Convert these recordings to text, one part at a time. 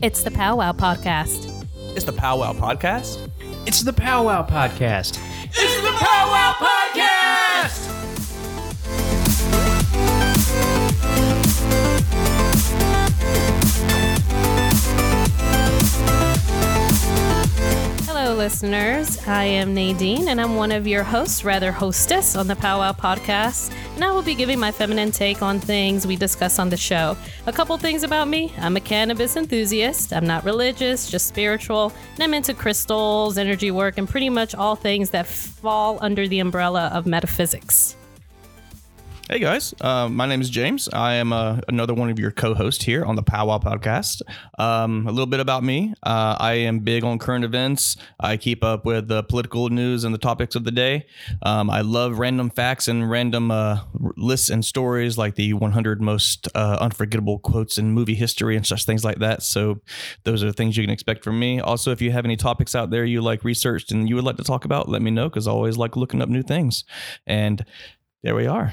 It's the Powwow Podcast. It's the Powwow Podcast. It's the Powwow Podcast. It's the Powwow Podcast. Hello, listeners. I am Nadine, and I'm one of your hosts, rather hostess, on the Powwow Podcast. And I will be giving my feminine take on things we discuss on the show. A couple things about me I'm a cannabis enthusiast, I'm not religious, just spiritual, and I'm into crystals, energy work, and pretty much all things that fall under the umbrella of metaphysics. Hey guys, uh, my name is James. I am uh, another one of your co-hosts here on the Powwow Podcast. Um, a little bit about me: uh, I am big on current events. I keep up with the political news and the topics of the day. Um, I love random facts and random uh, lists and stories, like the 100 most uh, unforgettable quotes in movie history and such things like that. So, those are things you can expect from me. Also, if you have any topics out there you like researched and you would like to talk about, let me know because I always like looking up new things. And there we are.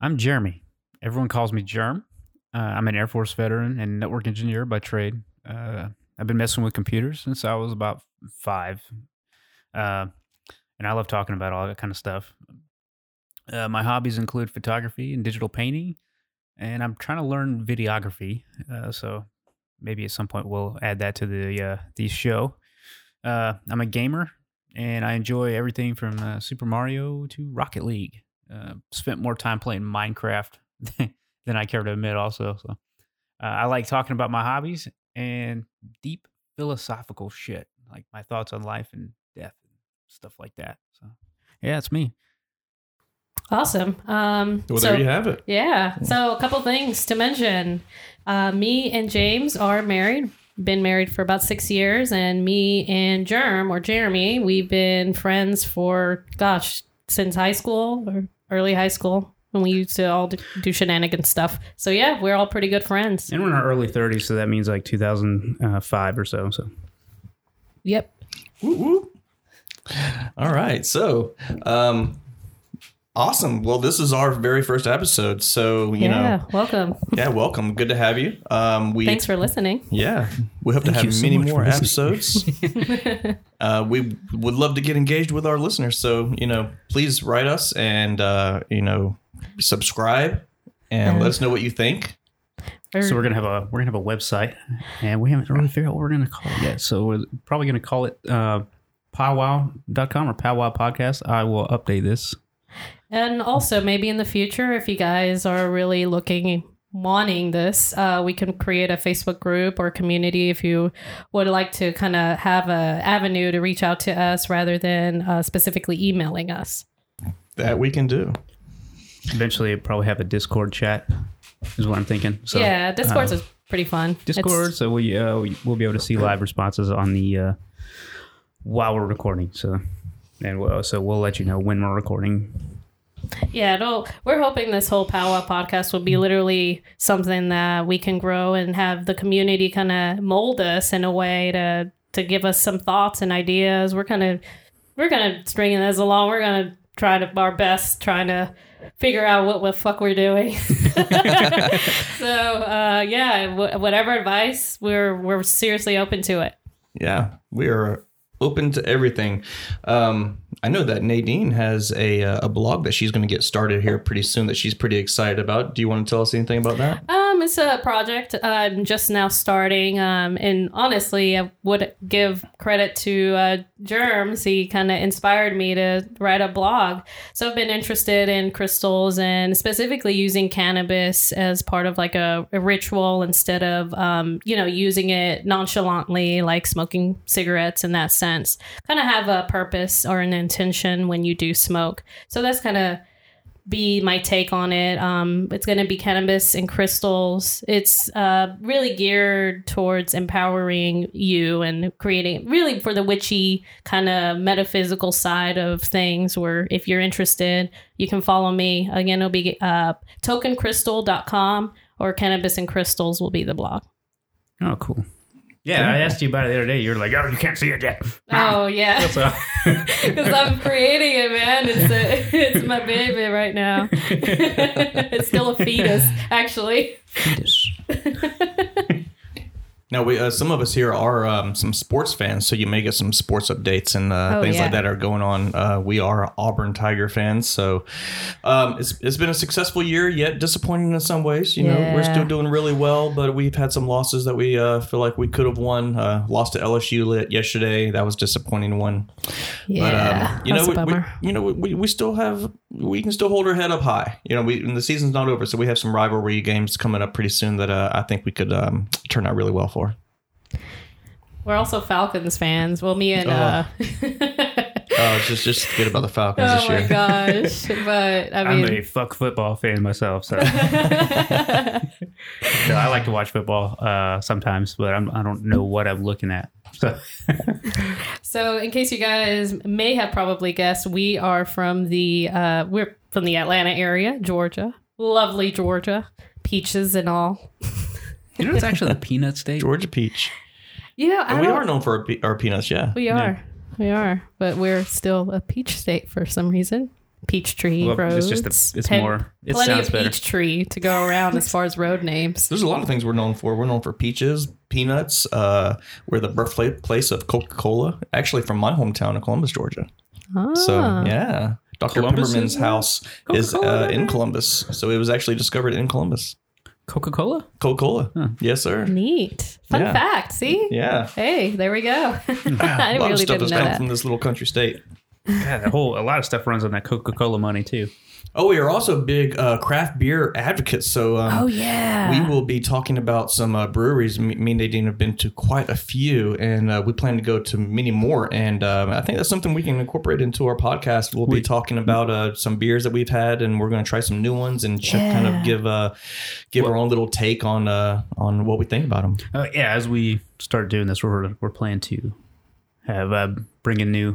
I'm Jeremy. Everyone calls me Germ. Uh, I'm an Air Force veteran and network engineer by trade. Uh, I've been messing with computers since I was about five. Uh, and I love talking about all that kind of stuff. Uh, my hobbies include photography and digital painting. And I'm trying to learn videography. Uh, so maybe at some point we'll add that to the, uh, the show. I'm a gamer and I enjoy everything from Super Mario to Rocket League uh, spent more time playing Minecraft than I care to admit. Also, so uh, I like talking about my hobbies and deep philosophical shit, like my thoughts on life and death and stuff like that. So, yeah, it's me. Awesome. Um, Well, so- there you have it. Yeah. So, a couple things to mention. Uh, me and James are married. Been married for about six years, and me and Germ or Jeremy, we've been friends for gosh since high school or early high school when we used to all do, shenanigans shenanigan stuff. So yeah, we're all pretty good friends. And we're in our early 30s, so that means like 2005 or so. So, Yep. All right. So, um, awesome. Well, this is our very first episode. So, you yeah. know, Welcome. yeah, welcome. Good to have you. Um, we, Thanks for listening. yeah, we hope to Thank you have so many more episodes. uh, we would love to get engaged with our listeners. So, you know, please write us and, uh, you know, subscribe and let us know what you think. So we're gonna have a we're gonna have a website, and we haven't really figured out what we're gonna call it yet. So we're probably gonna call it uh, powwow.com or powwow podcast. I will update this And also, maybe in the future, if you guys are really looking, wanting this, uh, we can create a Facebook group or community if you would like to kind of have a avenue to reach out to us rather than uh, specifically emailing us. That we can do. eventually probably have a Discord chat. Is what I'm thinking. So yeah, Discord's uh, is pretty fun. It's- Discord, so we uh, we- we'll be able to see live responses on the uh, while we're recording. So and we'll, so we'll let you know when we're recording. Yeah, it'll, we're hoping this whole Powwow podcast will be literally something that we can grow and have the community kind of mold us in a way to to give us some thoughts and ideas. We're kind of we're of stringing this along. We're gonna try to our best trying to figure out what the fuck we're doing. so uh, yeah, w- whatever advice, we're we're seriously open to it. Yeah, we are open to everything. Um, I know that Nadine has a, uh, a blog that she's going to get started here pretty soon that she's pretty excited about. Do you want to tell us anything about that? Um, it's a project I'm just now starting. Um, and honestly, I would give credit to uh, Germs. He kind of inspired me to write a blog. So I've been interested in crystals and specifically using cannabis as part of like a, a ritual instead of, um, you know, using it nonchalantly, like smoking cigarettes in that sense. Kind of have a purpose or an intention when you do smoke. So that's kind of be my take on it. Um, it's going to be cannabis and crystals. It's uh, really geared towards empowering you and creating really for the witchy kind of metaphysical side of things. Where if you're interested, you can follow me. Again, it'll be uh, tokencrystal.com or cannabis and crystals will be the blog. Oh, cool. Yeah, I asked you about it the other day. You're like, oh, you can't see it yet. Oh yeah, because I'm creating it, man. It's a, it's my baby right now. it's still a fetus, actually. fetus. Now, we uh, some of us here are um, some sports fans, so you may get some sports updates and uh, Oh, things yeah. like that are going on. Uh, we are Auburn Tiger fans, so um, it's it's been a successful year, yet disappointing in some ways. You know, we're still doing really well, but we've had some losses that we uh, feel like we could have won. Uh, lost to LSU lit yesterday, that was a disappointing one. Yeah, But um, you know, we, we, you know, we, we still have we can still hold our head up high. You know, we and the season's not over, so we have some rivalry games coming up pretty soon that uh, I think we could um, turn out really well for. We're also Falcons fans. Well, me and Oh. uh, Oh, just just forget about the Falcons oh this my year. gosh! But I mean, I'm a fuck football fan myself, so, so I like to watch football uh, sometimes, but I'm, I don't know what I'm looking at. So So, in case you guys may have probably guessed, we are from the uh, we're from the Atlanta area, Georgia. Lovely Georgia, peaches and all. you know, it's actually the peanut state. Georgia Peach. You know, I we are known for our, pe- our peanuts, yeah. We are, we are, but we're still a peach state for some reason. Peach tree Well, roads. it's just a- it's Pen- more- it plenty sounds of better. peach tree to go around as far as road names. There's a lot of things we're known for. We're known for peaches, peanuts. Uh, we're the birthplace of Coca Cola, actually from my hometown of Columbus, Georgia. Ah, So yeah, Dr. Columbus Pemberton's is- house is Coca-Cola uh, in Columbus, so it was actually discovered in Columbus. Coca Cola. Coca Cola, yes, sir. neat. Fun Yeah. fact. See. Yeah, Hey, there we go. I a lot really of stuff didn't has know come that. from this little country state. Yeah, the whole a lot of stuff runs on that Coca Cola money too. Oh, we are also big uh, craft beer advocates. So um, Oh yeah. We will be talking about some uh, breweries. Me, me and Nadine have been to quite a few, and uh, we plan to go to many more. And um, I think that's something we can incorporate into our podcast. We'll be talking about uh, some beers that we've had, and we're going to try some new ones and ch- kind of give uh, give our own little take on uh, on what we think about them. Uh, yeah, as we start doing this, we're we're planning to have uh, bring in new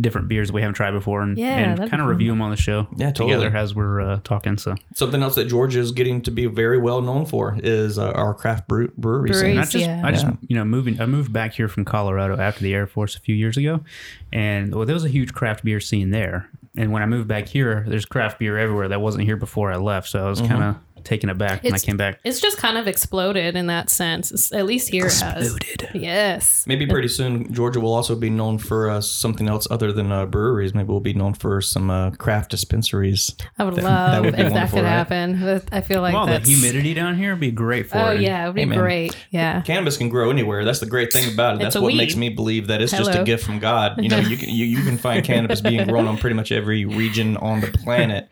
different beers we haven't tried before and, Yeah, and kind of review them on the show Yeah, together totally. as we're uh, talking. So Something else that Georgia is getting to be very well known for is uh, our craft brew- brewery scene. Breweries. And I just, yeah. I just, you know, moving. I moved back here from Colorado after the Air Force a few years ago, and well, there was a huge craft beer scene there. And when I moved back here, there's craft beer everywhere that wasn't here before I left. So I was kind of taken aback when I It's- came back. It's just kind of exploded in that sense. It's- at least here it has. Yes. Maybe pretty soon, Georgia will also be known for uh, something else other than uh, breweries. Maybe we'll be known for some uh, craft dispensaries. I would That- love that would be if that wonderful, could right? happen. But I feel like Well, the that's humidity down here would be great for it. Oh it. yeah, it would be Hey, man. great. Yeah. Cannabis can grow anywhere. That's the great thing about it. It's That's a what weed. makes me believe that it's just a gift from God. You know, you can you, you can find cannabis being grown on pretty much every region on the planet.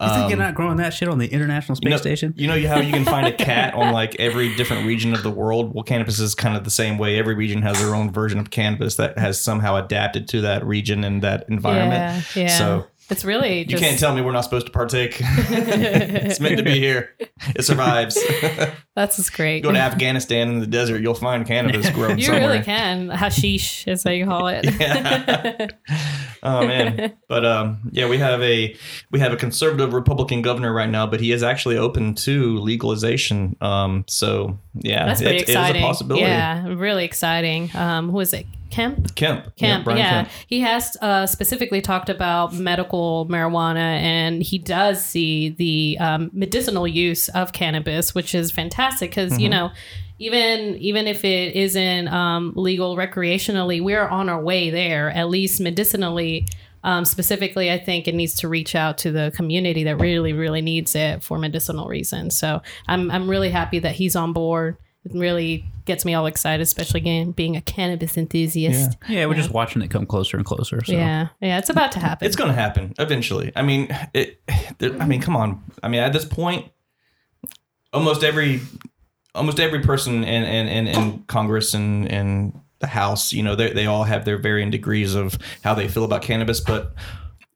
You think you're Um, not growing that shit on the International Space you know, Station? You know how you can find a cat on like every different region of the world. Well, cannabis is kind of the same way. Every region has their own version of cannabis that has somehow adapted to that region and that environment. Yeah. Yeah. So it's really you can't tell me we're not supposed to partake. it's meant to be here. It survives. that's just great. Go to Afghanistan in the desert, you'll find cannabis grown you somewhere. really can. Hashish is how you call it. oh man but um yeah we have a we have a conservative republican governor right now but he is actually open to legalization um so yeah That's pretty it- it is exciting. a possibility Yeah, really exciting. Um, who is it? Kemp. kemp Kemp, Brian yeah, Kemp. he has uh, specifically talked about medical marijuana, and he does see the um, medicinal use of cannabis, which is fantastic because Mm-hmm. you know, even even if it isn't um, legal recreationally, we're on our way there. At least medicinally, um, specifically, I think it needs to reach out to the community that really, really needs it for medicinal reasons. So I'm I'm really happy that he's on board. It really gets me all excited, especially again being a cannabis enthusiast. Yeah, we're just watching it come closer and closer. So. Yeah, yeah, it's about to happen. it's gonna happen eventually i mean it i mean come on i mean at this point almost every almost every person in in, in, in congress and and the house you know they, they all have their varying degrees of how they feel about cannabis but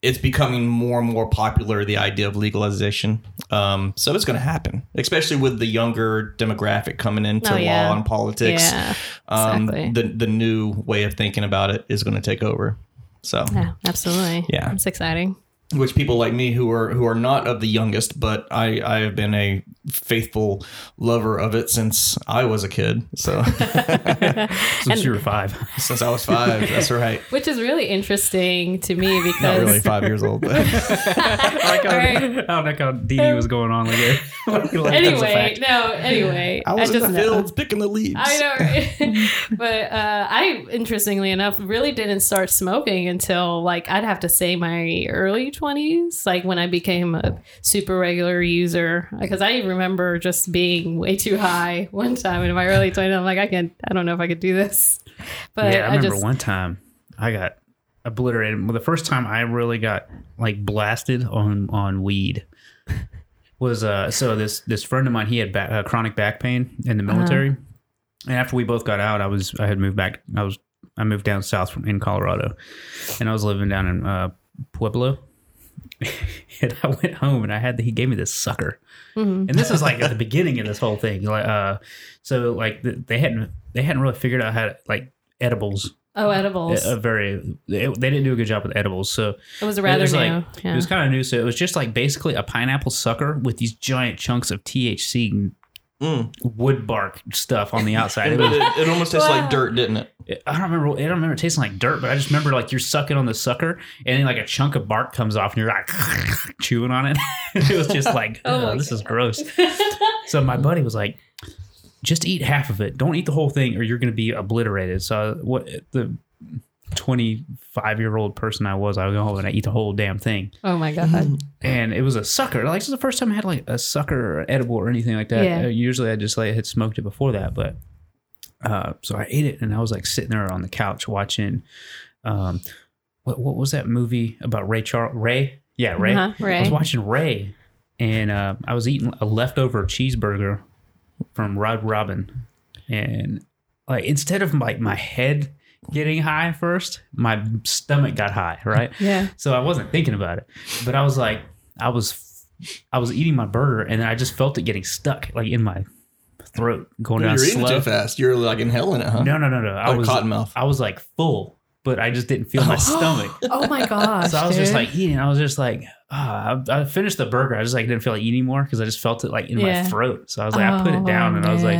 it's becoming more and more popular the idea of legalization um, so it's going to happen especially with the younger demographic coming into Oh, yeah. law and politics Yeah, um, exactly. the, the new way of thinking about it is going to take over so yeah, absolutely. Yeah. it's exciting. Which people like me who are who are not of the youngest, but I I have been a faithful lover of it since I was a kid. So Since you were five. since I was five, that's right. Which is really interesting to me because Not because really five years old, but I like how, Alright. I don't like how DD was going on with it. Like, that was a anyway, no, anyway, I was in just the know. fields picking the leaves. I know, right? but uh, I, interestingly enough, really didn't start smoking until like I'd have to say my early twenties, like when I became a super regular user. Because I remember just being way too high one time in my early twenties. I'm like, I can't. I don't know if I could do this. But yeah, I I, remember just, one time I got obliterated. Well, the first time I really got like blasted on on weed was uh so this this friend of mine he had back, uh, chronic back pain in the military, and after we both got out, I was I had moved back. I was I moved down south from in Colorado, and I was living down in uh, Pueblo. and I went home and I had the, he gave me this sucker, Mhm. and this is like at the beginning of this whole thing. Like, uh, so like they hadn't they hadn't really figured out how to like edibles. oh, edibles. A very they, they didn't do a good job with edibles. So it was rather was new. like- yeah. it was kind of new. So it was just like basically a pineapple sucker with these giant chunks of THC Mm. wood bark stuff on the outside. It was, it, it almost tastes Wow. like dirt, didn't it? I don't remember. I don't remember it tasting like dirt, but I just remember like you're sucking on the sucker, and then like a chunk of bark comes off, and you're like chewing on it. it was just like, Oh oh, my this is gross. so my buddy was like, just eat half of it. Don't eat the whole thing, or you're going to be obliterated. So what the 25 year old person I was, I would go home and I eat the whole damn thing. oh my god. And it was a sucker. Like this is the first time I had like a sucker or edible or anything like that. Yeah. Uh, usually I just like had smoked it before that, but uh, so I ate it and I was like sitting there on the couch watching. Um, what what was that movie about Ray Charles? Ray, yeah, Ray. Uh-huh, I was watching Ray, and uh, I was eating a leftover cheeseburger from Red Robin, and like instead of like my head getting high first, my stomach got high, right? Yeah. So I wasn't thinking about it, but I was like, I was, I was eating my burger, and then I just felt it getting stuck like in my throat, going down You're eating too fast. You're like inhaling it, huh? No, no, no, no. I Like was cottonmouth. I was like full, but I just didn't feel my stomach. Oh my gosh. So I was just like eating. I was just like, ah, I, I finished the burger. I just like didn't feel like eating more because I just felt it like in Yeah. my throat. So I was like, I put it down, and I was like,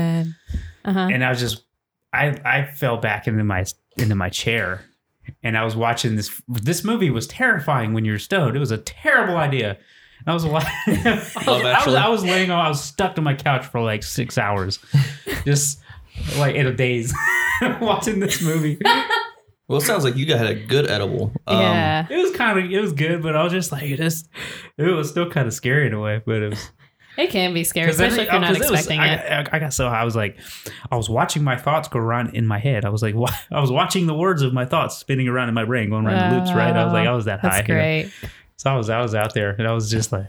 uh huh. and I was just, I I fell back into my into my chair, and I was watching this. This movie was terrifying when you're stoned. It was a terrible idea. I was, wa- I, was I, was, I was laying on, I was stuck to my couch for like six hours, just like in a daze, watching this movie. Well, it sounds like you got a good edible. Um, yeah. It was kind of, it was good, but I was just like, it just, it was still kind of scary in a way, but it was. It can be scary, 'Cause then- especially if you're not uh, because it was- expecting it. I, I got so high, I was like, I was watching my thoughts go around in my head. I was like, wa- I was watching the words of my thoughts spinning around in my brain, going around in loops. Right? I was like, I was that high. That's you know? So I was, I was out there, and I was just like,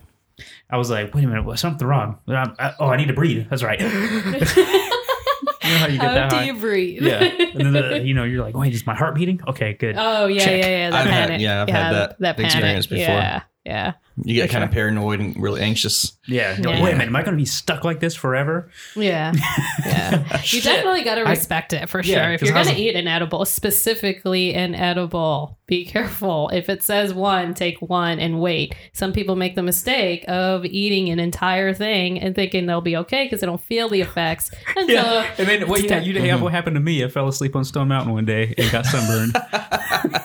I was like, wait a minute, was something wrong? I'm- I- oh, I need to breathe. That's right. you know how you get How that do high? you breathe? yeah, and then the, you know you're like, wait, is my heart beating? Okay, good. Oh yeah, Check. yeah, yeah. The I've had- yeah, I've had that that panic. experience before. Yeah, yeah, You get kind of paranoid and really anxious. yeah. Yeah. Wait a minute, am I going to be stuck like this forever? yeah, yeah. Oh, you definitely got to I- respect it for Yeah, sure. If 'cause you're gonna eat an edible, specifically an edible, be careful. If it says one, take one and wait. Some people make the mistake of eating an entire thing and thinking they'll be okay because they don't feel the effects until. Yeah, and then what? it's Yeah, done. you have mm-hmm. what happened to me? I fell asleep on Stone Mountain one day and got sunburned.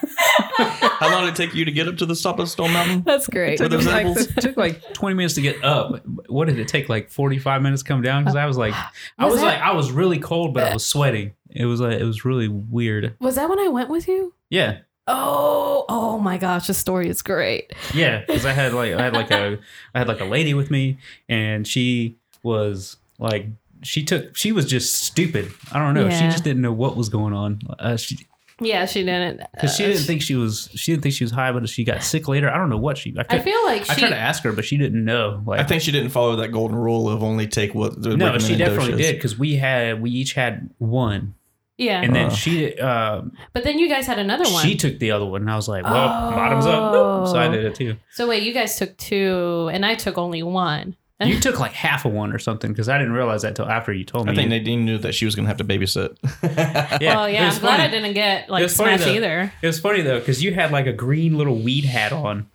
How long did it take you to get up to the top of Stone Mountain? That's great. With those like, it took like 20 minutes to get up. What did it take? Like 45 minutes to come down? Because I was like, I Was was that- like, I was really cold, but I was sweating. It was like, it was really weird. Was that when I went with you? Yeah, Oh, oh my gosh, the story is great. yeah. Because I had like, I had like a, I had like a lady with me, and she was like, she took, she was just stupid. I don't know. She just didn't know what was going on. Uh, she, Yeah, she didn't. because she uh, didn't think she was, she didn't think she was high, but she got sick later. I don't know what she. I, I feel like I she. tried to ask her, but she didn't know. Like, I think she didn't follow that golden rule of only take what the no, she definitely dose is. did because we had we each had one, yeah, and then Uh. she uh, but then you guys had another one. she took the other one, and I was like, well, Oh. bottoms up, Boop. so I did it too. so wait, you guys took two, and I took only one. You took like half of one or something because I didn't realize that till after you told me. I think Nadine knew that she was going to have to babysit. yeah, well, yeah, I'm glad funny. I didn't get like was smashed either. It was funny though because you had like a green little weed hat on,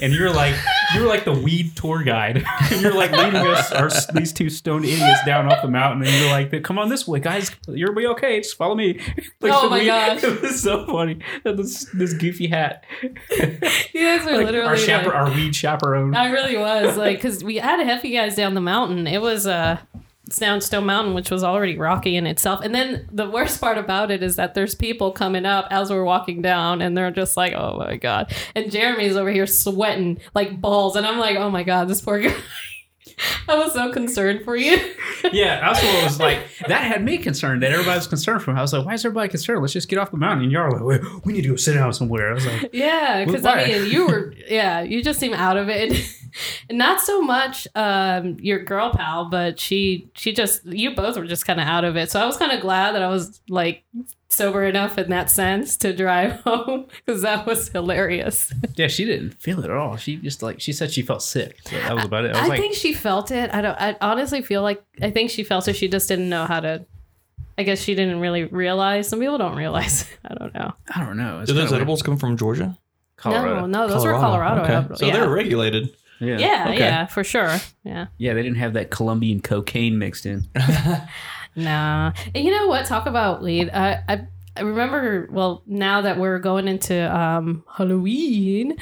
and you're like you're like the weed tour guide. and you're like leading us our, these two stoned idiots down off the mountain, and you're like, "Come on this way, guys. You'll be okay. Just follow me." Like, Oh my weed- gosh. it was so funny. This this goofy hat, You guys are like literally our chaper, like- our weed chaperone. I really was like, because we had to have guys down the mountain. It was uh, down Stone Mountain, which was already rocky in itself. And then the worst part about it is that there's people coming up as we're walking down, and they're just like, "Oh my god!" And Jeremy's over here sweating like balls, and I'm like, "Oh my god, this poor guy." I was so concerned for you. yeah, that's what was like. That had me concerned. That everybody was concerned for. Me. I was like, "Why is everybody concerned? Let's just get off the mountain." And you're like, "We need to go sit down somewhere." I was like, Yeah, because I mean, you were yeah, you just seem out of it. And not so much um, your girl pal, but she she just you both were just kind of out of it. So I was kind of glad that I was like sober enough in that sense to drive home because that was hilarious. "Yeah, she didn't feel it at all. She just like she said she felt sick. So that was about it." I I, like, think she felt it. I don't. I honestly feel like I think she felt it. She just didn't know how to. I guess she didn't really realize. Some people don't realize. I don't know. "I don't know." It's Do those kinda weird. edibles come from Georgia? Colorado. No, no, those were Colorado. Okay. edibles. So yeah. they're regulated. Yeah. yeah, okay. yeah, for sure. Yeah. Yeah, they didn't have that Colombian cocaine mixed in. Nah. And you know what? Talk about weed. I I, I remember. Well, now that we're going into um, Halloween.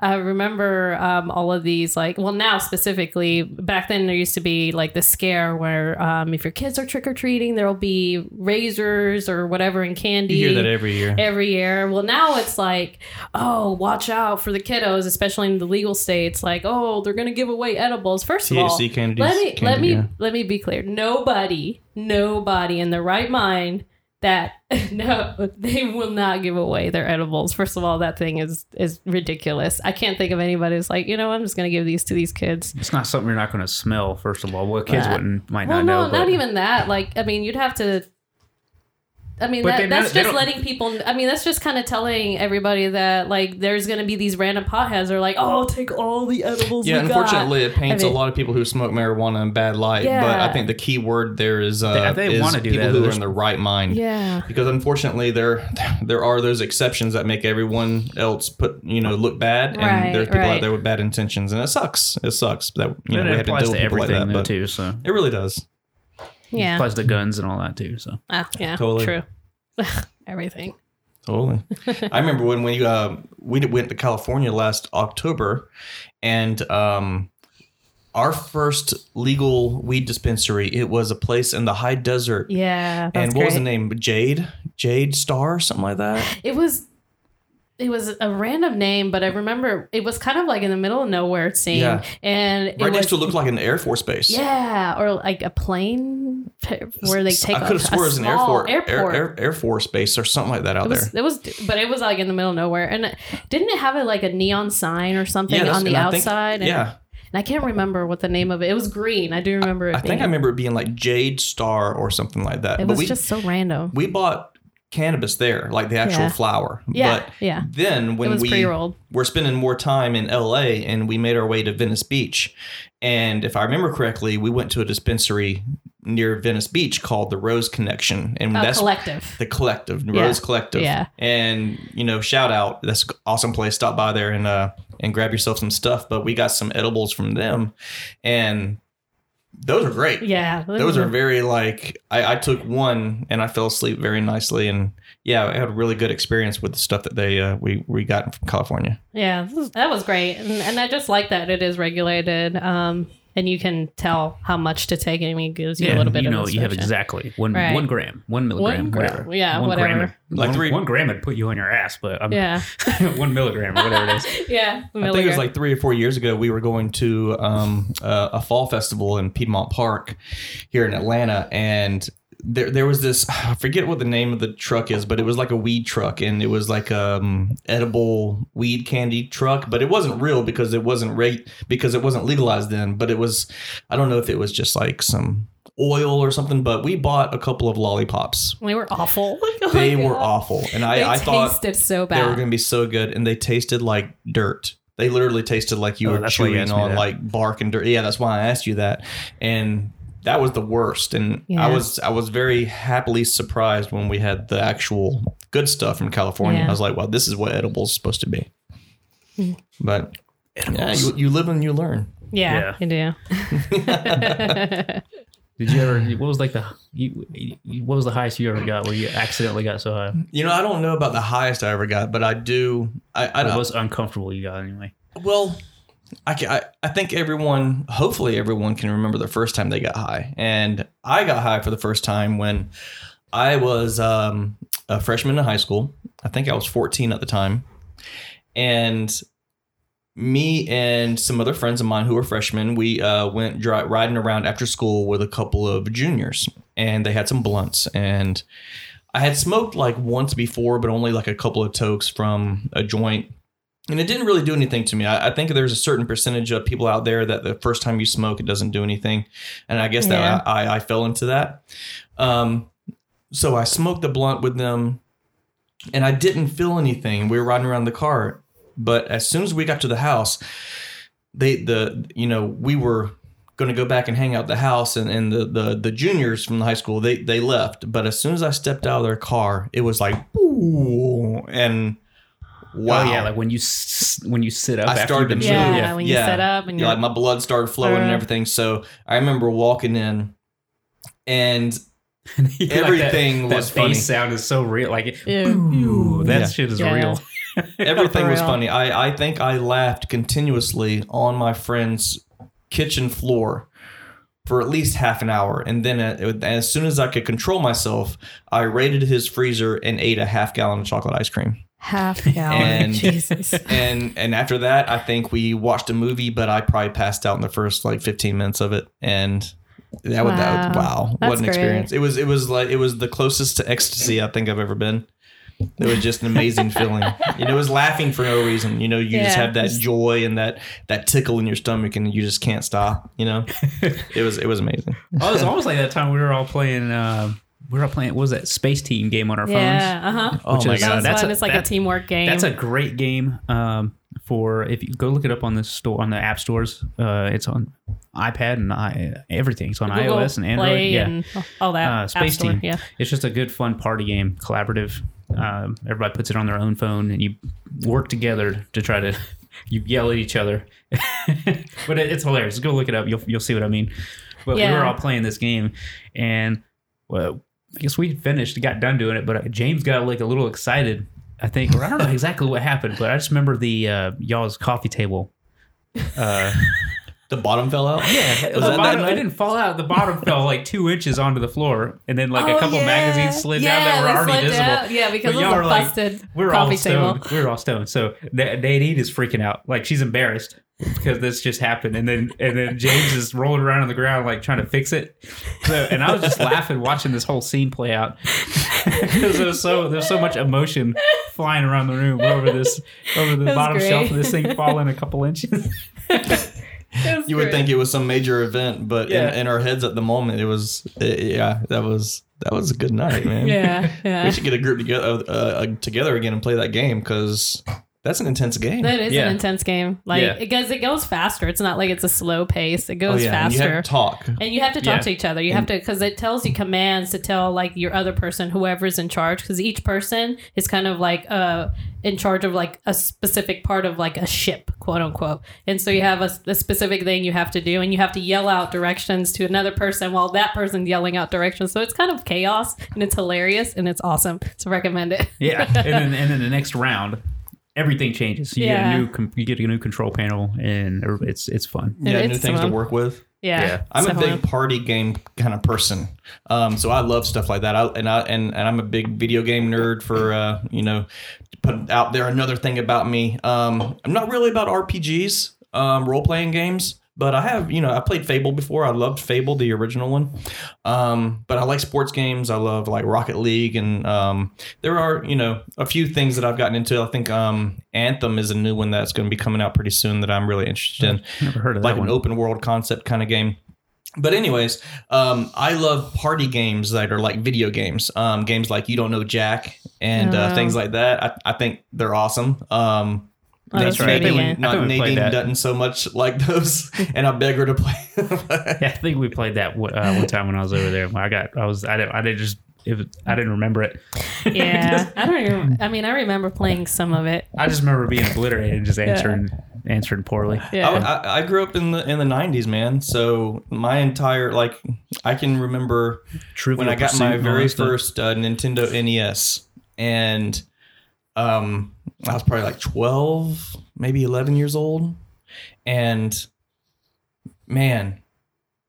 I remember um, all of these, like, well, now specifically, back then there used to be like the scare where um, if your kids are trick or treating, there'll be razors or whatever in candy You hear that every year. every year. Well, now it's like, oh, watch out for the kiddos, especially in the legal states. Like, oh, they're gonna give away edibles. First of all, THC let me let me yeah. let me be clear. Nobody, nobody in their right mind that no, they will not give away their edibles. First of all, that thing is is ridiculous. I can't think of anybody who's like, you know, I'm just gonna give these to these kids. It's not something you're not going to smell. First of all, well, kids Uh, wouldn't might Well, not no, know. but not even that. Like, I mean, you'd have to. I mean, that, they- that's just letting people. I mean, that's just kind of telling everybody that like there's going to be these random potheads. They're like, oh, take all the edibles. Yeah, we got." unfortunately, it paints I mean- a lot of people who smoke marijuana in bad light. Yeah. But I think the key word there is uh, They- they is wanna do people that. who are in their right mind. Yeah. Because unfortunately, there there are those exceptions that make everyone else put you know look bad, and Right, there's people right. out there with bad intentions, and it sucks. It sucks that you know we have to deal to with people like everything that. though But too. So it really does. Yeah. applies to guns and all that too. So Ah, yeah. Totally. True. Everything. Totally. I remember when we uh, we went to California last October, and um, our first legal weed dispensary. It was a place in the high desert. Yeah. And what was the name? Jade, Jade Star, something like that. It was. It was a random name, but I remember it was kind of like in the middle of nowhere. It seemed, Yeah. and it Right was, next to it looked like an Air Force base. Yeah, or like a plane where they take. I could have swore it was an Air Force airport. Air, Air, Air Force base or something like that out It was, there. it was, but it was like in the middle of nowhere, and uh, didn't it have a, like a neon sign or something that's- on the and I think- outside? And, yeah, and I can't remember what the name of it. It was green. I do remember it. I think being- I remember it being like Jade Star or something like that. It but was we just so random. we bought cannabis there, like the actual Yeah. flower. Yeah, But yeah. then when we pre-rolled. were spending more time in LA and we made our way to Venice Beach. And if I remember correctly, we went to a dispensary near Venice Beach called the Rose Connection. And Oh, that's collective. the collective, Yeah. Rose Collective. Yeah. And, you know, shout out. That's an awesome place. Stop by there and uh and grab yourself some stuff. But we got some edibles from them. And those are great. Yeah, Those are very like I, I took one and I fell asleep very nicely and yeah, I had a really good experience with the stuff that they uh, we we got from California. Yeah, that was great, and, and I just like that it is regulated, um, and you can tell how much to take. I mean, it gives you a little bit of you of know you have exactly one Right. one gram, one milligram, One gram, whatever. yeah, one whatever. Gram, Like one, three- one gram would put you on your ass, but I'm, Yeah, one milligram or whatever it is. yeah. I think it was like three or four years ago. We were going to um, uh, a fall festival in Piedmont Park here in Atlanta, and there there was this I forget what the name of the truck is, but it was like a weed truck, and it was like um edible weed candy truck, but it wasn't real because it wasn't rate because it wasn't legalized then. But it was I don't know if it was just like some oil or something, but we bought a couple of lollipops. they were awful. Oh They my were awful, and They I, I thought tasted so they were going to be so good, and they tasted like dirt. They literally tasted like you Oh, were that's why you chewing on like bark and dirt. Yeah, that's why I asked you that, and that was the worst. And Yeah. I was I was very happily surprised when we had the actual good stuff from California. Yeah. I was like, wow, this is what edibles is supposed to be. Hmm. But Yeah, you, you live and you learn. Yeah, you do. Did you ever? What was like the? You, you- what was the highest you ever got where you accidentally got so high? You know, I don't know about the highest I ever got, but I do. I, I don't. was uncomfortable you got anyway? Well, I, I I think everyone, hopefully everyone can remember the first time they got high. And I got high for the first time when I was um, a freshman in high school. I think I was 14 at the time. And me and some other friends of mine who were freshmen, we uh, went dri- riding around after school with a couple of juniors, and they had some blunts. And I had smoked like once before, but only like a couple of tokes from a joint and it didn't really do anything to me. I, I think there's a certain percentage of people out there that the first time you smoke, it doesn't do anything, and I guess Yeah. that I, I fell into that. Um, so I smoked the blunt with them, and I didn't feel anything. We were riding around the car, but as soon as we got to the house, they the you know we were going to go back and hang out at the house, and, and the, the the juniors from the high school they they left. But as soon as I stepped out of their car, it was like ooh, and wow, Oh yeah, like when you s- when you sit up I after started to been yeah, move. chewing. when you Yeah. set up and Yeah, you're like my blood started flowing and Uh. everything. So I remember walking in, and You're like that- Everything that, was bass funny. sound is so real. Like ooh, that Yeah. shit is Yeah. real. everything For was real. funny. I I think I laughed continuously on my friend's kitchen floor for at least half an hour, and then uh, as soon as I could control myself, I raided his freezer and ate a half gallon of chocolate ice cream. Half gallon. And- Jesus. and and after that, I think we watched a movie, but I probably passed out in the first like 15 minutes of it, and that was that was, Wow. wow, That's what an great. experience! It was it was like it was the closest to ecstasy I think I've ever been. It was just an amazing feeling. You know, it was laughing for no reason. You know, you just have that joy and that that tickle in your stomach, and you just can't stop. You know, it was it was amazing. Oh, it was almost like that time we were all playing. Uh, we were all playing. What was that Space Team game on our phones? yeah. Uh huh. Oh my is, god, that's fun. a- it's like a teamwork game. That's a great game. Um, for if you go look it up on the store on the app stores. Uh, it's on iPad and I, everything. It's on Google iOS and Android. Play yeah, and all that. Uh, App Space Store, Team. Yeah. it's just a good fun party game, collaborative. Um, everybody puts it on their own phone and you work together to try to you yell at each other. but it, it's hilarious. Go look it up. You'll you'll see what I mean. But we were all playing this game, and well, I guess we finished, got done doing it. But uh, James got like a little excited. I think, or I don't know exactly what happened, but I just remember the uh, y'all's coffee table. Uh, The bottom fell out. yeah, Was the that that bottom, night? it didn't fall out. The bottom fell like two inches onto the floor, and then like a Oh, couple yeah. magazines slid down that were already visible. down. Yeah, because But it y'all a were like, busted We're all coffee stoned. table. We're all stoned. So Nadine is freaking out, like she's embarrassed because this just happened, and then and then James is rolling around on the ground like trying to fix it. So, and I was just laughing watching this whole scene play out because there's so there's so much emotion flying around the room over this over the It bottom great. shelf of this thing falling a couple inches. You would think it was some major event, but Yeah. in, in our heads at the moment, it was it, yeah, that was that was a good night, man. Yeah, We should get a group together uh, uh, together again and play that game because that's an intense game. That is Yeah. an intense game. Like Yeah. it goes, it goes faster. It's not like it's a slow pace. It oh goes yeah, and you faster. have to talk. And you have to talk Yeah. to each other. You have to because it tells you commands to tell like your other person, whoever's in charge, because each person is kind of like uh in charge of like a specific part of like a ship, quote unquote. And so you have a, a specific thing you have to do, and you have to yell out directions to another person while that person's yelling out directions. So it's kind of chaos, and it's hilarious, and it's awesome. So recommend it. Yeah, and then and then the next round, everything changes. You get a new com- you get a new control panel, and it's it's fun. And Yeah, new it's things to work with. Yeah, Yeah. I'm a definitely. big party game kind of person, um, so I love stuff like that. I, and I and, and I'm a big video game nerd. For uh, you know, put out there another thing about me. Um, I'm not really about RPGs, um, role playing games, but I have you know I played Fable before. I loved Fable, the original one. Um, but I like sports games. I love like Rocket League, and um, there are you know a few things that I've gotten into. I think um, Anthem is a new one that's going to be coming out pretty soon that I'm really interested in Never heard of like that an open world concept kind of game. But anyways, um, I love party games that are like video games, um, games like You Don't Know Jack and uh, Oh. things like that. I, I think they're awesome. Um, Oh, that's Nadine- right. I think not think we Nadine that. doesn't so much like those, and I beg her to play. Yeah, I think we played that uh, one time when I was over there. I got I was I didn't I didn't just it was, I didn't remember it. Yeah, I don't. Even, I mean, I remember playing some of it. I just remember being obliterated and just answering answered poorly. Yeah. I, I, I grew up in the in the '90s, man. So my entire like, I can remember Trivial when I got my very first uh, Nintendo NES, and um, I was probably like 12, maybe 11 years old, and man,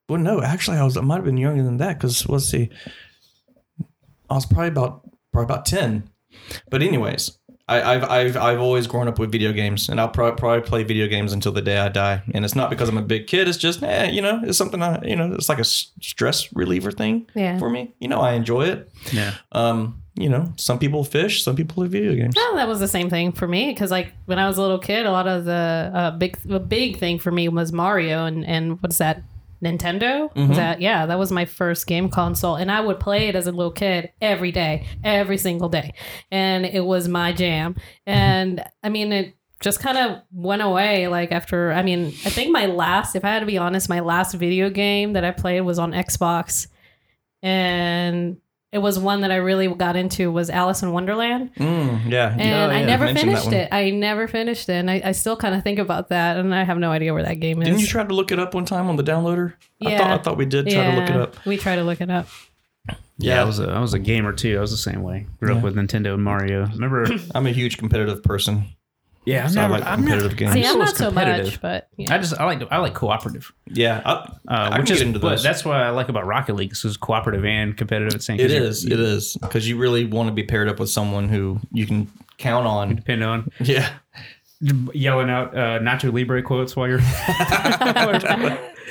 well, no, actually, I was I might have been younger than that because let's see, I was probably about probably about 10. But anyways, I, I've I've I've always grown up with video games, and I'll probably, probably play video games until the day I die. And it's not because I'm a big kid; it's just, eh, you know, it's something I, you know, it's like a stress reliever thing Yeah. for me. You know, I enjoy it. Yeah. Um, you know, some people fish, some people play video games. Oh, that was the same thing for me because, like, when I was a little kid, a lot of the uh, big, the big thing for me was Mario and and what's that? Nintendo. Was That yeah, that was my first game console, and I would play it as a little kid every day, every single day, and it was my jam. And I mean, it just kind of went away. Like after, I mean, I think my last, if I had to be honest, my last video game that I played was on Xbox, and it was one that I really got into was Alice in Wonderland Mm, yeah, and yeah, I yeah, never mentioned that finished it. I never finished it, and I, I still kind of think about that, and I have no idea where that game is. Didn't you try to look it up one time on the downloader? I Yeah. thought I thought we did try to look it up. We try to look it up. Yeah, I was a I was a gamer too. I was the same way. Grew Yeah. up with Nintendo and Mario. Remember? I'm a huge competitive person. Yeah, So I like competitive games. See, I'm not so competitive. much, but I just I like I like cooperative, Yeah, I, uh, I can which get is into but those. that's what I like about Rocket League. This is cooperative and competitive at the same. It 'cause you- is. you It is because you really want to be paired up with someone who you can count on. Depend on Yeah. yelling out uh, Nacho Libre quotes while you're.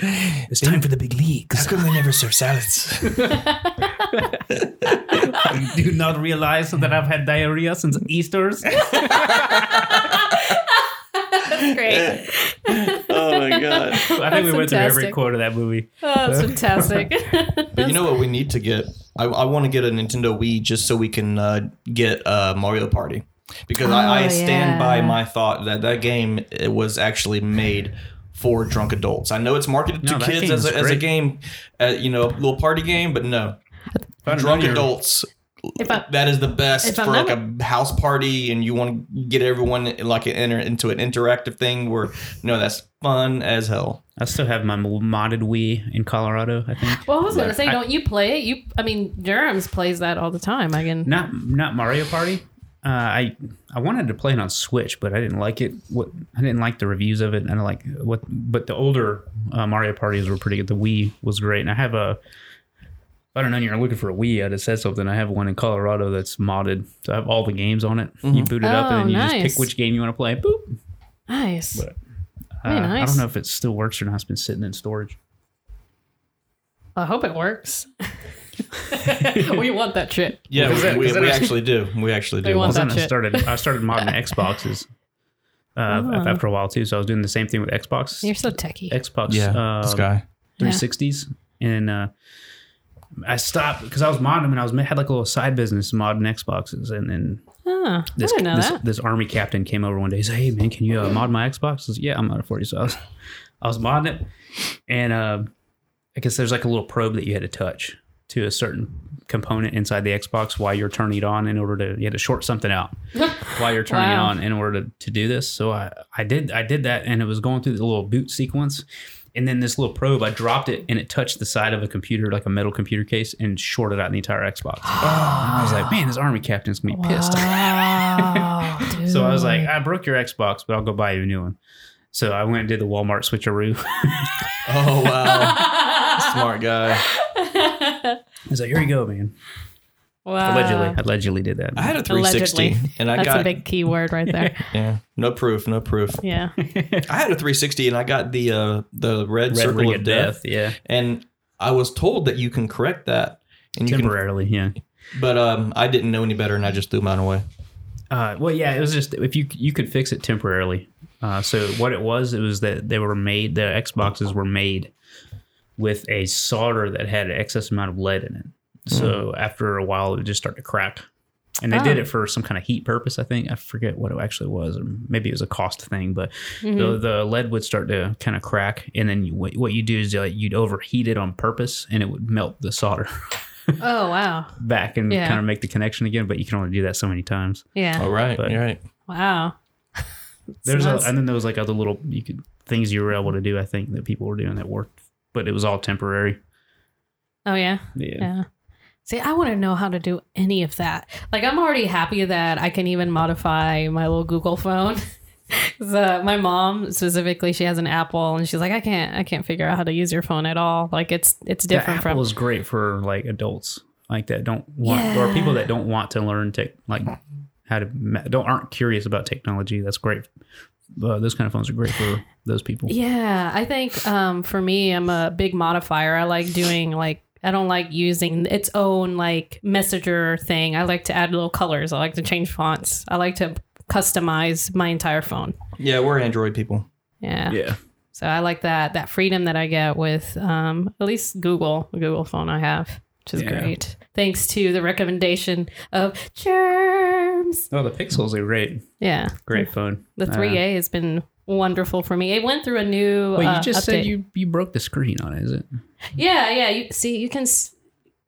it's time for the big leagues. come they never serve salads? Do you not realize that I've had diarrhea since Easter's? That's great. oh my god! I think we That's went through every fantastic. quote of that movie. Oh, that's fantastic. But you know what we need to get? I, I want to get a Nintendo Wii just so we can uh, get uh, Mario Party because I, I Oh, stand by my thought that that game it was actually made for drunk adults. I know it's marketed to No, that kids as a, as a game, uh, you know, a little party game, but no, I don't drunk adults. if I, That is the best If for like a house party, and you want to get everyone like enter into an interactive thing where no, that's fun as hell. I still have my modded Wii in Colorado. I think well, I was gonna say, I- don't you play it? You, I mean, Germs plays that all the time. I can. not not Mario Party. Uh, I I wanted to play it on Switch, but I didn't like it. What I didn't like the reviews of it. I don't like what, but the older uh, Mario parties were pretty good. The Wii was great, and I have a. I don't know. You're looking for a Wii. I'd have said something. I have one in Colorado that's modded. So I have all the games on it. You boot it up, Oh, and then you just pick which game you want to play. Boop. Nice. But, Very Uh, I don't know if it still works or not. It's been sitting in storage. I hope it works. we want that shit. Yeah, Well, 'cause we, that- we, 'cause we actually- actually do. We actually They do. want Well, then that I started. I started modding Xboxes. Uh, Oh. After a while too, so I was doing the same thing with Xbox. You're so techie. Xbox. yeah, um, this guy. 360s, and uh, I stopped because I was modding and I was had like a little side business modding Xboxes, and then Oh, this I didn't know this, this army captain came over one day. He said, "Hey man, can you uh, mod my Xbox?" I said, "Yeah, I'm modding for you." So I was, I was modding it, and uh, I guess there's like a little probe that you had to touch to a certain component inside the Xbox while you're turning it on in order to you had to short something out while you're turning Wow. it on in order to, to do this. So I, I did I did that and it was going through the little boot sequence. And then this little probe, I dropped it and it touched the side of a computer, like a metal computer case, and shorted out the entire Xbox. And I was like, man, this army captain's gonna be pissed. Wow, So I was like. I broke your Xbox, but I'll go buy you a new one. So I went and did the Walmart switcheroo. Oh wow, smart guy. I was like, here you go, man. Wow. Allegedly, allegedly did that. I had a 360, Allegedly. and I That's got a big key word right there. yeah, no proof, no proof. yeah. I had a 360, and I got the uh the red, Red circle ring of death, yeah, and I was told that you can correct that, and you can, temporarily, yeah. but um, I didn't know any better, and I just threw mine away. Uh, well, yeah, it was just if you you could fix it temporarily. Uh, so what it was, it was that they were made. The Xboxes were made with a solder that had an excess amount of lead in it. So after a while, it would just start to crack. And they did Oh. it for some kind of heat purpose. I think I forget what it actually was, or maybe it was a cost thing. But Mm-hmm. the, the lead would start to kind of crack, and then you, what, what you do is uh, you'd overheat it on purpose, and it would melt the solder Oh wow. back and Yeah. kind of make the connection again. But you can only do that so many times. Yeah. All right, But- you're right. Wow. It's There's a, and then there was like other little you could things you were able to do. I think that people were doing that worked, but it was all temporary. oh yeah, Yeah. yeah. See, I want to know how to do any of that. Like, I'm already happy that I can even modify my little Google phone. my mom specifically, she has an Apple, and she's like, I can't, I can't figure out how to use your phone at all. Like, it's it's The different Apple from. is great for like adults like that don't want or people that don't want to learn tech like how to don't aren't curious about technology. That's great. Uh, those kind of phones are great for those people. Yeah, I think um, for me, I'm a big modifier. I like doing like I don't like using its own like messenger thing. I like to add little colors. I like to change fonts. I like to customize my entire phone. Yeah, we're Android people. Yeah. Yeah. So I like that that freedom that I get with um, at least Google, the Google phone I have, which is Yeah. great. Thanks to the recommendation of Germs. Oh, the Pixels are great. Yeah. Great phone. The Uh, 3A has been wonderful for me. It went through a new Wait, you uh, just said you you broke the screen on it, is it? Yeah, yeah. You see, you can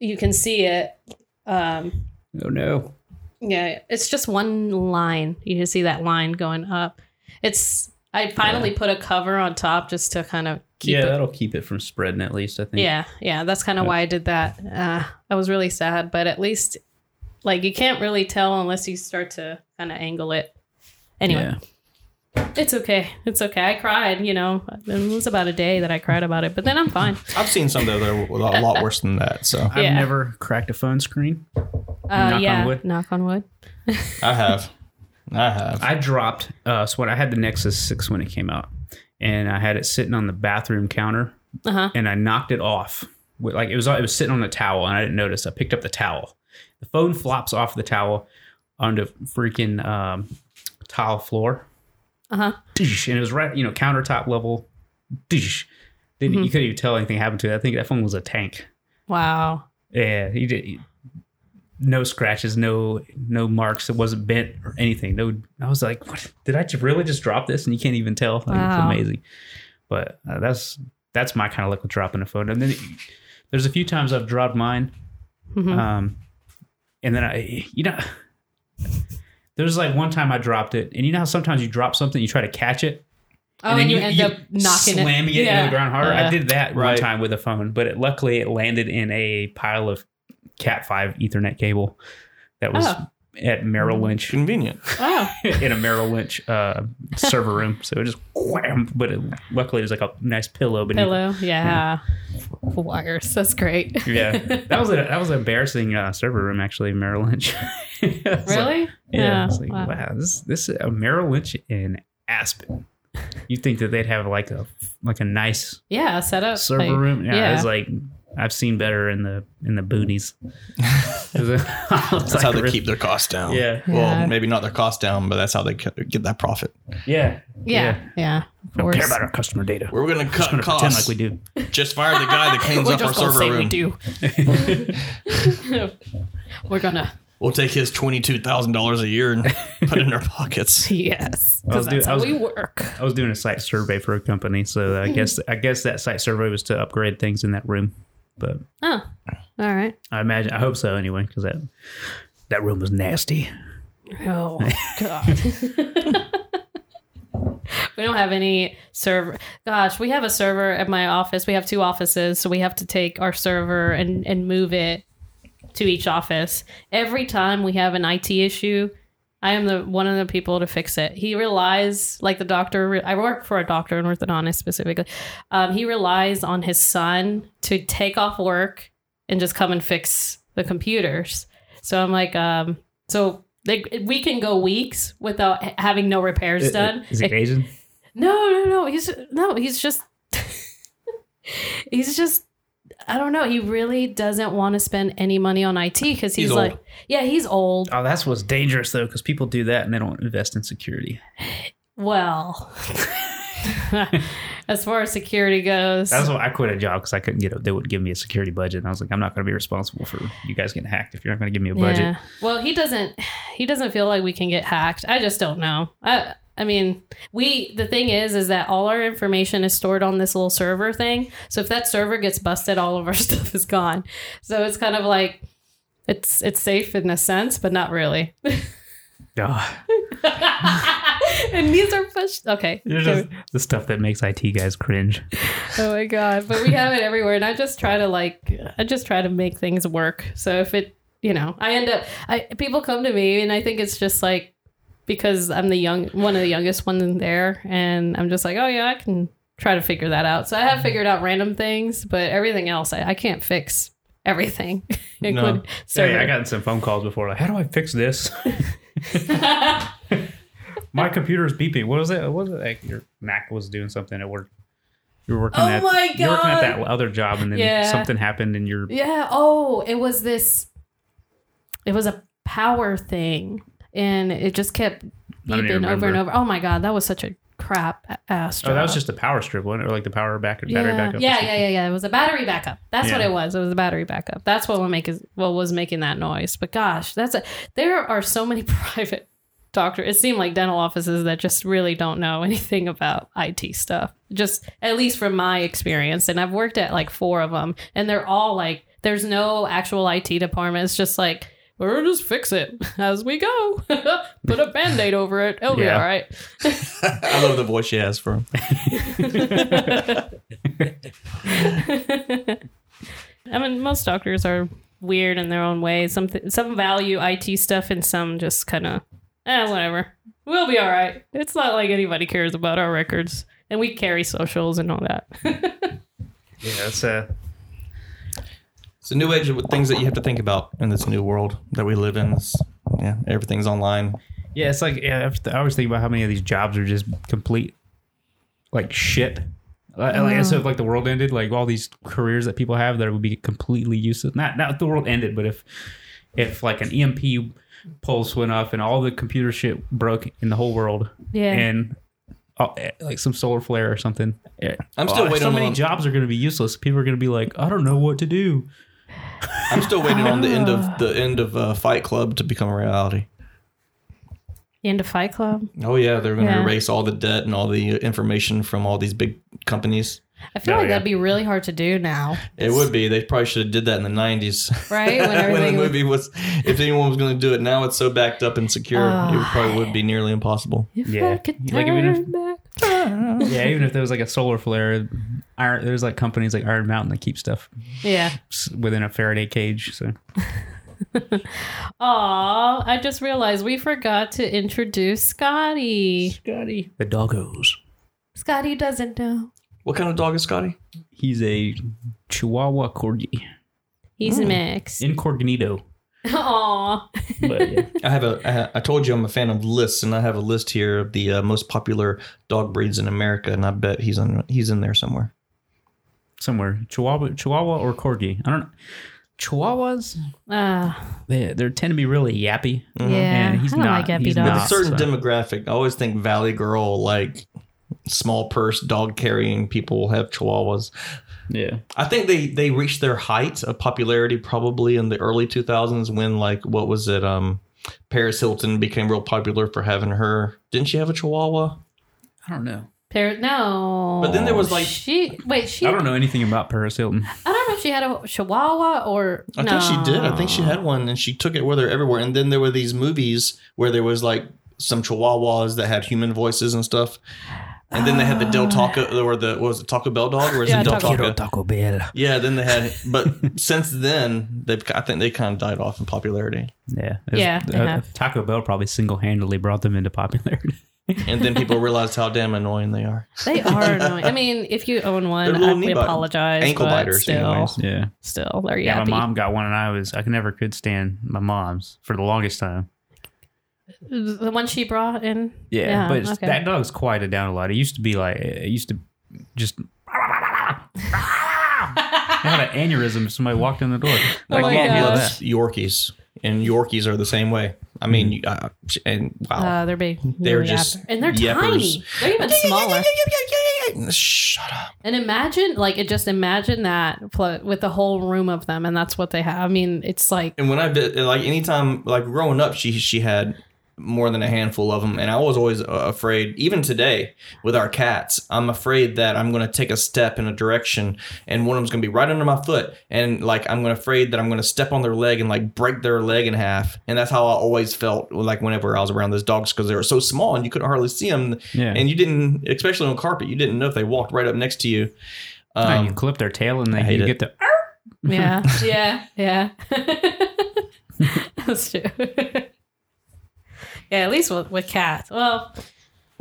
you can see it. Um, Oh no. yeah, it's just one line. You can see that line going up. It's. I finally put a cover on top just to kind of keep yeah, it. that'll keep it from spreading at least. I think. Yeah, yeah. That's kind of Yeah. why I did that. Uh, I was really sad, but at least, like, you can't really tell unless you start to kind of angle it. Anyway, Yeah. It's okay. It's okay. I cried. You know, it was about a day that I cried about it, but then I'm fine. I've seen some that are a lot worse than that. So I've Yeah. never cracked a phone screen. Uh, Knock on yeah, wood. knock on wood. I have, I have. I dropped. Uh, so when I had the Nexus Six when it came out, and I had it sitting on the bathroom counter, Uh huh. and I knocked it off. With, like it was, it was sitting on the towel, and I didn't notice. I picked up the towel. The phone flops off the towel onto freaking um, tile floor, Uh huh. And it was right, you know, countertop level. Dish. Didn't you couldn't even tell anything happened to it. I think that phone was a tank. Wow. Yeah, he did. he- no scratches, no no marks. It wasn't bent or anything. No, I was like, what? Did I just really just drop this? And you can't even tell. Like, Wow. It's amazing. But uh, that's that's my kind of luck with dropping a phone. And then there's a few times I've dropped mine. Mhm. Um, and then I, you know, there's like one time I dropped it, and you know how sometimes you drop something, you try to catch it, Oh, and, then you, end up knocking it, slamming it, into the ground harder. I did that one time with a phone, but it, luckily it landed in a pile of Cat five Ethernet cable that was Oh. At Merrill Lynch Convenient. Oh, in a Merrill Lynch uh, server room. So it just wham, but it, luckily it was like a nice pillow beneath. pillow. Yeah. Wires. That's great. Yeah, that was a that was an embarrassing uh, server room actually, Merrill Lynch. It's like- really? yeah, it's like wow. wow, this this is a Merrill Lynch in Aspen. You think that they'd have like a like a nice Yeah. Set up server like- room. Yeah, yeah. it's like I've seen better in the in the boonies. That's how they keep their costs down. Yeah, Well, Yeah. maybe not their cost down, but that's how they get that profit. yeah, Yeah. Yeah. Of Don't care about our customer data. We're gonna cut gonna pretend costs. like we do. Just fire the guy that cleans up our server say room. we do. We're gonna. We'll take his twenty-two thousand dollars a year and put it in our pockets. Yes. Because that's I how was- we work. I was doing a site survey for a company, so I guess I guess that site survey was to upgrade things in that room. But Oh. All right. I imagine I hope so anyway, because that that room was nasty. Oh God. we don't have any server. Gosh, we have a server at my office. We have two offices, so we have to take our server and and move it to each office. Every time we have an IT issue, I am the one of the people to fix it. He relies, like the doctor. I work for a doctor, an orthodontist specifically. Um, he relies on his son to take off work and just come and fix the computers. So I'm like, um, so they, we can go weeks without having no repairs done. Is he Asian? No, no, no. He's no. He's just. he's just. I don't know. He really doesn't want to spend any money on IT because he's, He's like, yeah, he's old. Oh, that's what's dangerous though, because people do that and they don't invest in security. Well, as far as security goes, That's why I quit a job because I couldn't get. A, they wouldn't give me a security budget, and I was like, I'm not going to be responsible for you guys getting hacked if you're not going to give me a budget. Yeah. Well, he doesn't. He doesn't feel like we can get hacked. I just don't know. I. I mean, we. The thing is, is that all our information is stored on this little server thing. So if that server gets busted, all of our stuff is gone. So it's kind of like, it's it's safe in a sense, but not really. Ah. and these are pushed. Okay. You're just the stuff that makes IT guys cringe. Oh my god! But we have it everywhere, and I just try to like, I just try to make things work. So if it, you know, I end up, I people come to me, and I think it's just like because I'm the young, one of the youngest ones in there, and I'm just like, oh yeah, I can try to figure that out. So I have mm-hmm. figured out random things, but everything else, I, I can't fix everything. Hey, server. I gotten some phone calls before. Like, how do I fix this? My computer's beeping. What was it? What was it? Like your Mac was doing something at work. You were working Oh at my you were working at that other job, and then Yeah. something happened, and your Yeah. Oh, it was this. It was a power thing, and it just kept I don't even beeping over and over. Oh my god, that was such a crap ass job. oh, that was just a power strip, wasn't it? Or like the power back battery yeah, backup. yeah, yeah, yeah, yeah. It was a battery backup. That's what it was. It was a battery backup. That's what would make is what was making that noise. But gosh, that's a. There are so many private doctor. It seemed like dental offices that just really don't know anything about IT stuff. Just at least from my experience, and I've worked at like four of them, and they're all like, there's no actual IT department. It's just like. We'll just fix it as we go. Put a band aid over it. It'll be Yeah. all right. I love the voice she has for him. I mean, most doctors are weird in their own way. Some th- some value IT stuff, and some just kind of, eh, whatever. We'll be all right. It's not like anybody cares about our records, and we carry socials and all that. Yeah, that's uh, It's a new age of things that you have to think about in this new world that we live in. It's, yeah, everything's online. yeah, it's like yeah, I always think about how many of these jobs are just complete like shit. Like, like as if like the world ended, like all these careers that people have that would be completely useless. Not not if the world ended, but if if like an EMP pulse went off and all the computer shit broke in the whole world, Yeah. and oh, eh, like some solar flare or something. eh, I'm still oh, waiting So many on- jobs are going to be useless. People are going to be like, I don't know what to do. I'm still waiting on the end of ah. the end of uh, Fight Club to become a reality. The end of Fight Club. Oh yeah, they're going to Yeah. erase all the debt and all the uh, information from all these big companies. I feel Oh, like yeah. that'd be really hard to do now, It would be. They probably should have did that in the '90s. right? When when the movie was, if anyone was going to do it now, it's so backed up and secure, ah. it probably would be nearly impossible. if Yeah. I could Like, even if- turn back. yeah, even if there was like a solar flare, Iron, there's like companies like Iron Mountain that keep stuff Yeah. within a Faraday cage. So Aw, I just realized we forgot to introduce Scotty. Scotty, the doggos. Scotty doesn't know. What kind of dog is Scotty? He's a Chihuahua corgi, He's mixed. incognito. Aw. But yeah. I have a. I ha- I told you I'm a fan of lists, and I have a list here of the uh, most popular dog breeds in America, and I bet he's in he's in there somewhere. Somewhere Chihuahua, Chihuahua or corgi. I don't know. Chihuahuas, Ah, they they tend to be really yappy. yeah. And he's I don't not- like happy he's dogs. With not. a certain so- demographic, I always think Valley Girl, like small purse dog carrying people, will have Chihuahuas. Yeah, I think they they reached their height of popularity probably in the early 2000s when like what was it um Paris Hilton became real popular for having her. Didn't she have a Chihuahua? I don't know. Par- no. But then there was, like- she. Wait, she. I don't know anything about Paris Hilton. I don't know if she had a Chihuahua or. I no. think she did. I think she had one and she took it with her everywhere. And then there were these movies where there was like some Chihuahuas that had human voices and stuff. And then they had the Del Taco or the what was it Taco Bell dog or is Yeah, it Del Taco- Taco? Taco Bell. Yeah, then they had, but since then they've I think they kind of died off in popularity. Yeah, Yeah, It's- they uh, have. Taco Bell probably single handedly brought them into popularity. And then people realized how damn annoying they are. They are annoying. I mean, if you own one, I, we apologize. ankle but biters Still, anyways. yeah, still, they're yeah. yappy. My mom got one, and I was I never could stand my mom's for the longest time. The one she brought in. Yeah, Yeah, but okay. that dog's quieted down a lot. It used to be like it used to just. I had an aneurysm if somebody walked in the door. Oh Like, my yeah, gosh. loves Yorkies, and Yorkies are the same way. I mean, uh, and wow, Uh, they're big. They're They're just yappers. and they're yappers. tiny. They're even smaller. Shut up. And imagine, like, it just imagine that pl- with the whole room of them, and that's what they have. I mean, it's like, And when I did, like anytime, like growing up, she she had more than a handful of them, and I was always uh, afraid. Even today with our cats, I'm afraid that I'm going to take a step in a direction, and one of them's going to be right under my foot, and like I'm going to afraid that I'm going to step on their leg and like break their leg in half, and that's how I always felt like whenever I was around those dogs because they were so small and you couldn't hardly see them, Yeah. and you didn't, especially on carpet, you didn't know if they walked right up next to you. Ah, Um, you clip their tail and I then hate you it. get the. Yeah, yeah, yeah. That's true. Yeah, at least with, with cats. Well,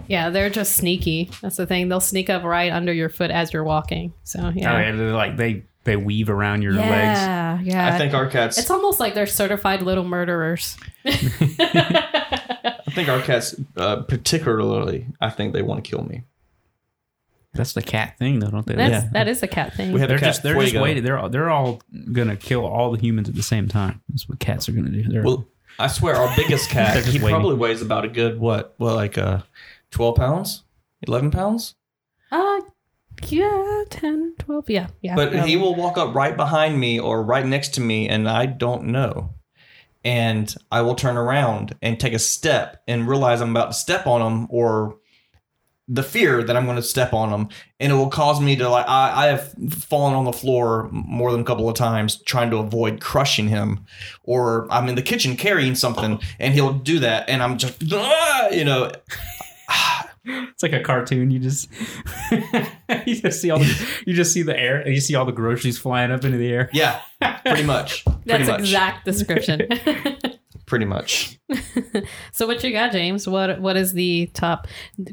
yeah, they're just sneaky. That's the thing. They'll sneak up right under your foot as you're walking. So Oh yeah, yeah, they're like they they weave around your legs. yeah, yeah. I think our cats. it's almost like they're certified little murderers. I think our cats, uh, particularly, I think they want to kill me. That's the cat thing, though, don't they? That's Yeah. that is a cat thing. We have They're cat just they're just waiting. They're all, they're all gonna kill all the humans at the same time. That's what cats are gonna do. They're, Well, I swear, our biggest cat, he waiting. probably weighs about a good what? Well, like uh, twelve pounds, eleven pounds. uh, yeah, 10, 12, yeah, yeah. But yeah. he will walk up right behind me or right next to me, and I don't know. And I will turn around and take a step and realize I'm about to step on him, or the fear that I'm going to step on him, and it will cause me to like. I, I have fallen on the floor more than a couple of times trying to avoid crushing him, or I'm in the kitchen carrying something, and he'll do that, and I'm just, "Ah," you know, it's like a cartoon. You just you just see all the you just see the air and you see all the groceries flying up into the air. yeah, pretty much, That's pretty much, exact description. pretty much. so what you got, James? What what is the top?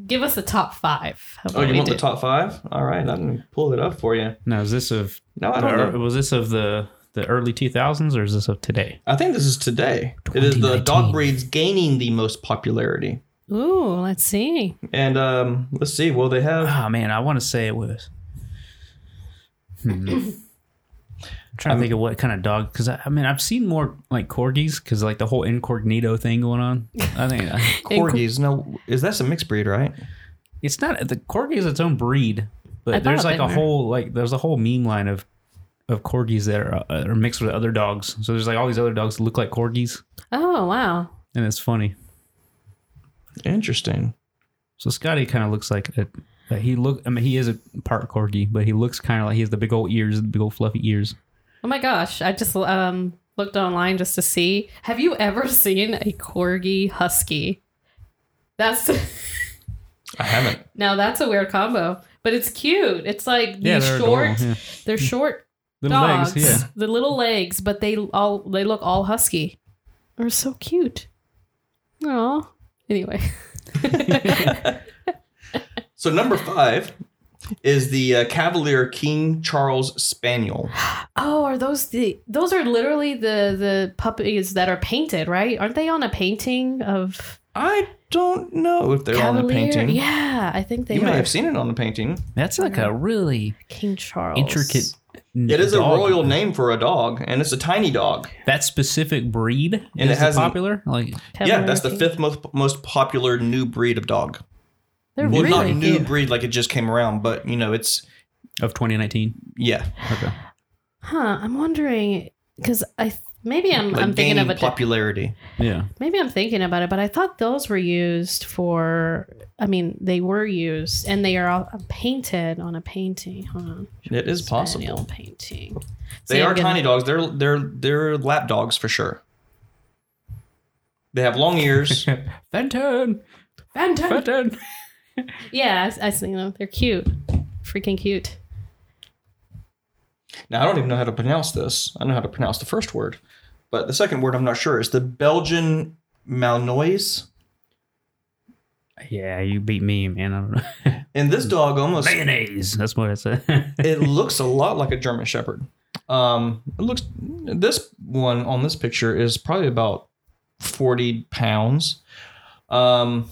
Give us the top five. Oh, you we want the top five? All right, I can pull it up for you. Now is this of No, I don't or- know. was this of the the early two thousands or is this of today? I think this is today. It is the dog breeds gaining the most popularity. Ooh, let's see. And um, let's see. Well, they have. Oh man, I want to say it was. Hmm. I'm trying to think of what kind of dog because I, I mean I've seen more like corgis because like the whole incognito thing going on. I think uh, Corgis. No, is that a mixed breed, right? it's not the corgi is its own breed, but thought there's like a were. whole like there's a whole meme line of of corgis that are, uh, are mixed with other dogs. So there's like all these other dogs that look like corgis, Oh wow. and it's funny. Interesting. So Scotty kind of looks like a, a- he look. I mean, he is a part corgi, but he looks kind of like he has the big old ears, the big old fluffy ears. Oh my gosh! I just um looked online just to see. Have you ever seen a corgi husky? That's I haven't. now that's a weird combo, but it's cute. It's like these Yeah, they're short. adorable, yeah. They're short Little dogs. legs, yeah. The little legs, but they all they look all husky. They're so cute. Oh. Anyway. So number five is the uh, Cavalier King Charles Spaniel. Oh, are those the those are literally the the puppies that are painted, right? Aren't they on a painting of I don't know if they're on a painting. Yeah, I think they you are. may have seen it on the painting. That's like a really King Charles. intricate. It is a dog. royal name for a dog, and it's a tiny dog. That specific breed And it is hasn't- popular. Like yeah, Cavalier that's the fifth most most popular new breed of dog. They're Well, really not new cute. breed like it just came around, but you know, it's of 2019. yeah, Okay. Huh? I'm wondering because I th- maybe I'm like I'm thinking of a di- popularity. Yeah. maybe I'm thinking about it, but I thought those were used for. I mean, they were used, and they are all uh, painted on a painting. Hold on. It is possible. painting. They See, I'm are gonna- tiny dogs. They're they're they're lap dogs for sure. They have long ears. Fenton. Phantom. Fenton. Yeah, I, I see them. They're cute. Freaking cute. now I don't even know how to pronounce this. I know how to pronounce the first word, but the second word I'm not sure. Is the Belgian Malinois. Yeah, you beat me, man. I don't know. And this dog almost Mayonnaise. That's what I said. it looks a lot like a German Shepherd. Um, it looks this one on this picture is probably about forty pounds. Um,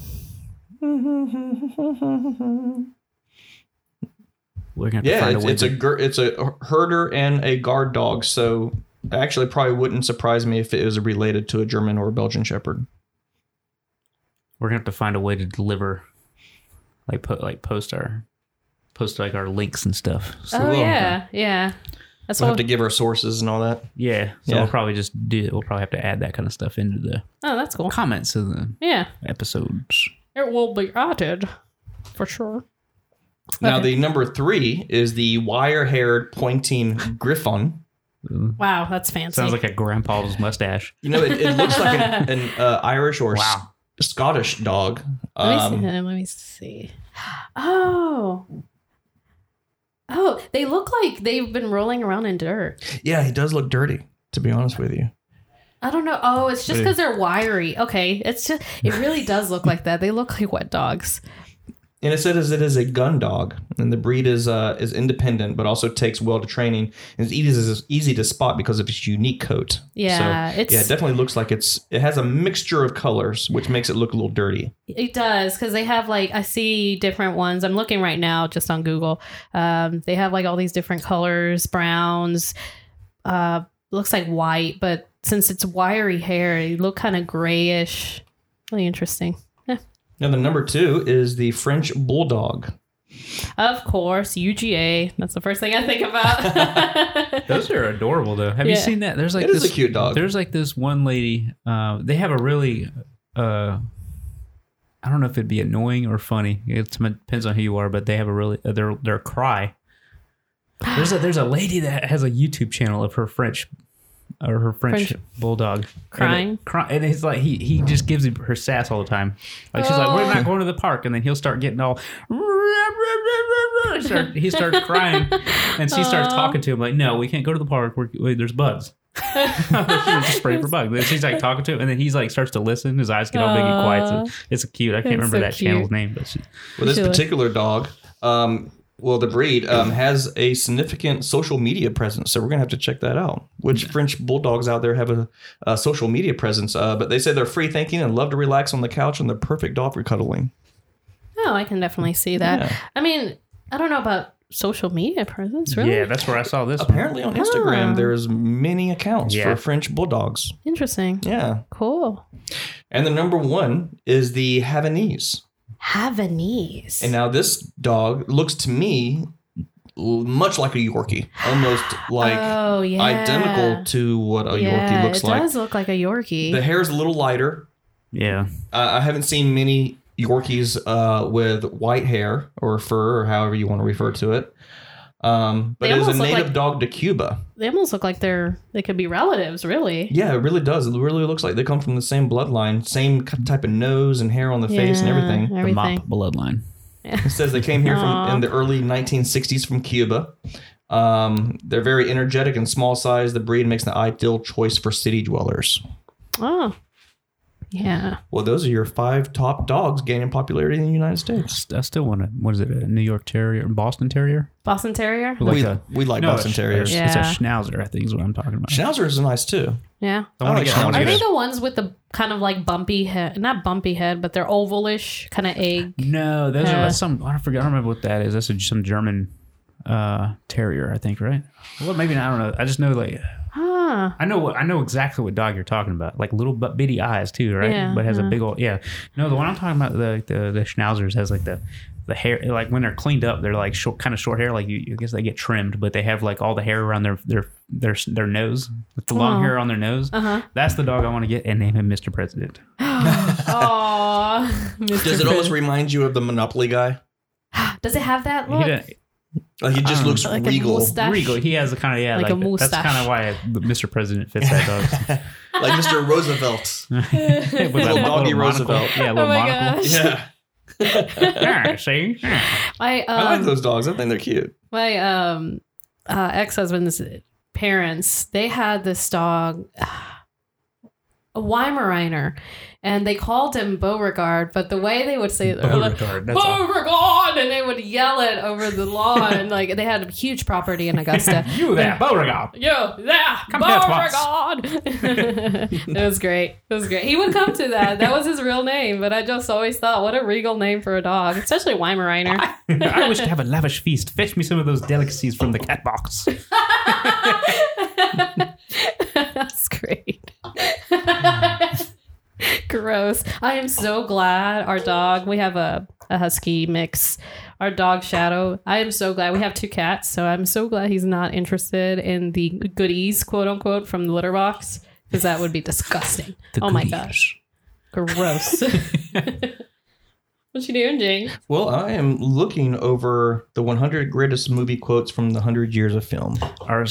We're gonna have to yeah, find it's, a way it's a to- gur- it's a herder and a guard dog. So actually, probably wouldn't surprise me if it was related to a German or a Belgian Shepherd. We're gonna have to find a way to deliver, like put like post our, post like our links and stuff. So Oh we'll- yeah, yeah. That's We'll what. have to give our sources and all that. Yeah, so Yeah. we'll probably just do. We'll probably have to add that kind of stuff into the oh, that's cool. comments of the Yeah, episodes. It will be added for sure. Now, Okay. the number three is the wire-haired pointing griffon. Wow, that's fancy. Sounds like a grandpa's mustache. You know, it, it looks like an, an uh, Irish or Wow. S- Scottish dog. Let me, Um, see. Let me see. Oh. Oh, they look like they've been rolling around in dirt. yeah, he does look dirty. To be honest with you, I don't know. Oh, it's just because they're wiry. Okay, it's just it really does look like that. They look like wet dogs. and it says it is a gun dog, and the breed is uh, is independent, but also takes well to training. And it's easy, easy to spot because of its unique coat. Yeah, so, it's yeah, it definitely looks like it's it has a mixture of colors, which makes it look a little dirty. It does because they have like I see different ones. I'm looking right now just on Google. Um, they have like all these different colors, browns. Uh, looks like white, but since it's wiry hair, it look kind of grayish. Really interesting. Yeah. Now, the number two is the French bulldog. Of course, UGA. That's the first thing I think about. Those are adorable, though. Have you seen that? There's like It is this a cute dog. There's like this one lady. Uh, they have a really. Uh, I don't know if it'd be annoying or funny. It depends on who you are, but they have a really uh, their their cry. There's a there's a lady that has a YouTube channel of her French or her French, French- bulldog Crying? and, it, cry, and it's like he he just gives her sass all the time. Like she's like, "We're Oh. not going to the park," and then he'll start getting all. Start, he starts crying, and she starts talking to him like, "No, we can't go to the park. We're, wait, there's bugs." she was just spraying for bugs. And she's like talking to him, and then he's like starts to listen. His eyes get all big and quiet. So it's cute. I can't That's remember so that cute. channel's name, but she, Well, this particular dog, um, well, the breed um, has a significant social media presence, so we're gonna have to check that out. Which French bulldogs out there have a, a social media presence? Uh, but they say they're free thinking and love to relax on the couch, and they're perfect dog for cuddling. oh, I can definitely see that. Yeah. I mean, I don't know about social media presence. Really yeah, that's where I saw this. one. Apparently, on Instagram, Ah. there's many accounts Yeah. for French bulldogs. interesting. Yeah, Cool. and the number one is the Havanese. Havanese. And now this dog looks to me much like a Yorkie, almost like oh yeah, identical to what a yeah, Yorkie looks it like. It does look like a Yorkie. The hair is a little lighter. Yeah, Uh, I haven't seen many Yorkies uh, with white hair or fur, or however you want to refer to it. Um, but They it is a native like- dog to Cuba. they almost look like they're they could be relatives, really. Yeah, it really does. It really looks like they come from the same bloodline, same type of nose and hair on the face and Yeah, everything. the mop bloodline. It says they came here from in the early 1960s from Cuba. Um, they're very energetic and small size. The breed makes the ideal choice for city dwellers. Oh, yeah. Well, those are your five top dogs gaining popularity in the United States. I still want to. What is it? A New York Terrier, Boston Terrier? Boston Terrier. Like we, a- we like No, Boston it's- Terriers. Yeah. It's a Schnauzer, I think, is what I'm talking about. Schnauzers are nice too. Yeah. I want I to get. I Are they the ones with the kind of like bumpy head? Not bumpy head, but they're ovalish, kind of egg. no, those Yeah. are some. I forget. I don't remember what that is. That's a, some German uh, Terrier, I think, right? Well, maybe not, I don't know. I just know like Huh. I know what I know exactly what dog you're talking about. Like little but bitty eyes too, right? Yeah, but has yeah. a big old yeah. No, the one I'm talking about the the, the schnauzers has like the the hair like when they're cleaned up they're like short kind of short hair like you I guess they get trimmed but they have like all the hair around their their their their nose with the long hair on their nose. Uh huh. That's the dog I want to get and name him Mr. President. Aww. Mr. Does it almost remind you of the Monopoly guy? Does it have that look? Didn't- Like he just Um, looks Like a regal, mustache? Regal. He has a kind of yeah, Like like, a that's kind of why Mr. President fits that dog. like Mr. Roosevelt. With Little doggy monocle. Roosevelt. Yeah, a Oh my monocle. gosh. Yeah, Yeah, see? Yeah. My I like um, those dogs. I think they're cute. my um uh, ex-husband's parents they had this dog a Weimaraner and they called him Beauregard but the way they would say it were like, Beauregard. Beauregard and they would yell it over the lawn like they had a huge property in Augusta You there, Beauregard. You there, Come Beauregard. it was great. It was great. He would come to that. That was his real name, but I just always thought, what a regal name for a dog, especially Weimaraner. I wish to have a lavish feast. Fetch me some of those delicacies from the cat box. That's great. Gross. I am so glad our dog, we have a, a husky mix our dog Shadow. I am so glad we have two cats, so I'm so glad he's not interested in the goodies, quote unquote, from the litter box, because that would be disgusting. oh my gosh, gross. what you doing, Jane? Well, I am looking over the 100 greatest movie quotes from the 100 years of film. Our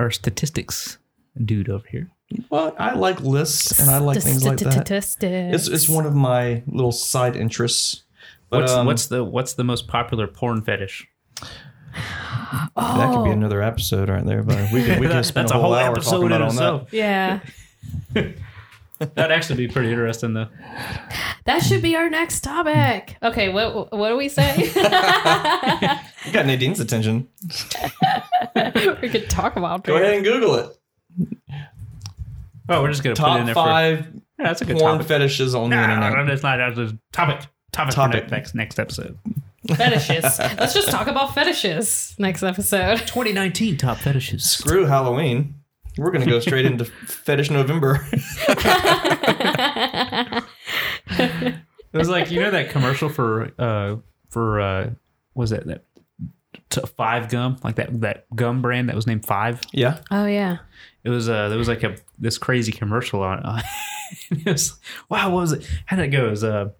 our statistics dude over here. Well, I like lists and I like things like that. It's, it's one of my little side interests. But What's um, what's the what's the most popular porn fetish? that could be another episode right there. But we could we could spend That's a whole, hour talking about on that. Yeah. That'd actually be pretty interesting though. That should be our next topic. Okay, what what do we say? You got Nadine's attention. we could talk about Go it. ahead and Google it. Oh, we're just gonna put it in Top there five for yeah, that's a good porn topic. fetishes on the No, no, internet. no, that's not that's a topic. Topic, Topic. for next next next episode. Fetishes. Let's just talk about fetishes next episode. 2019 top fetishes. Screw Halloween. We're gonna go straight into Fetish November. It was like you know that commercial for uh for uh was that that t- five gum like that that gum brand that was named Five. yeah. Oh yeah. It was uh there was like a this crazy commercial on. Uh, it was wow. What was it? How did it go? It was uh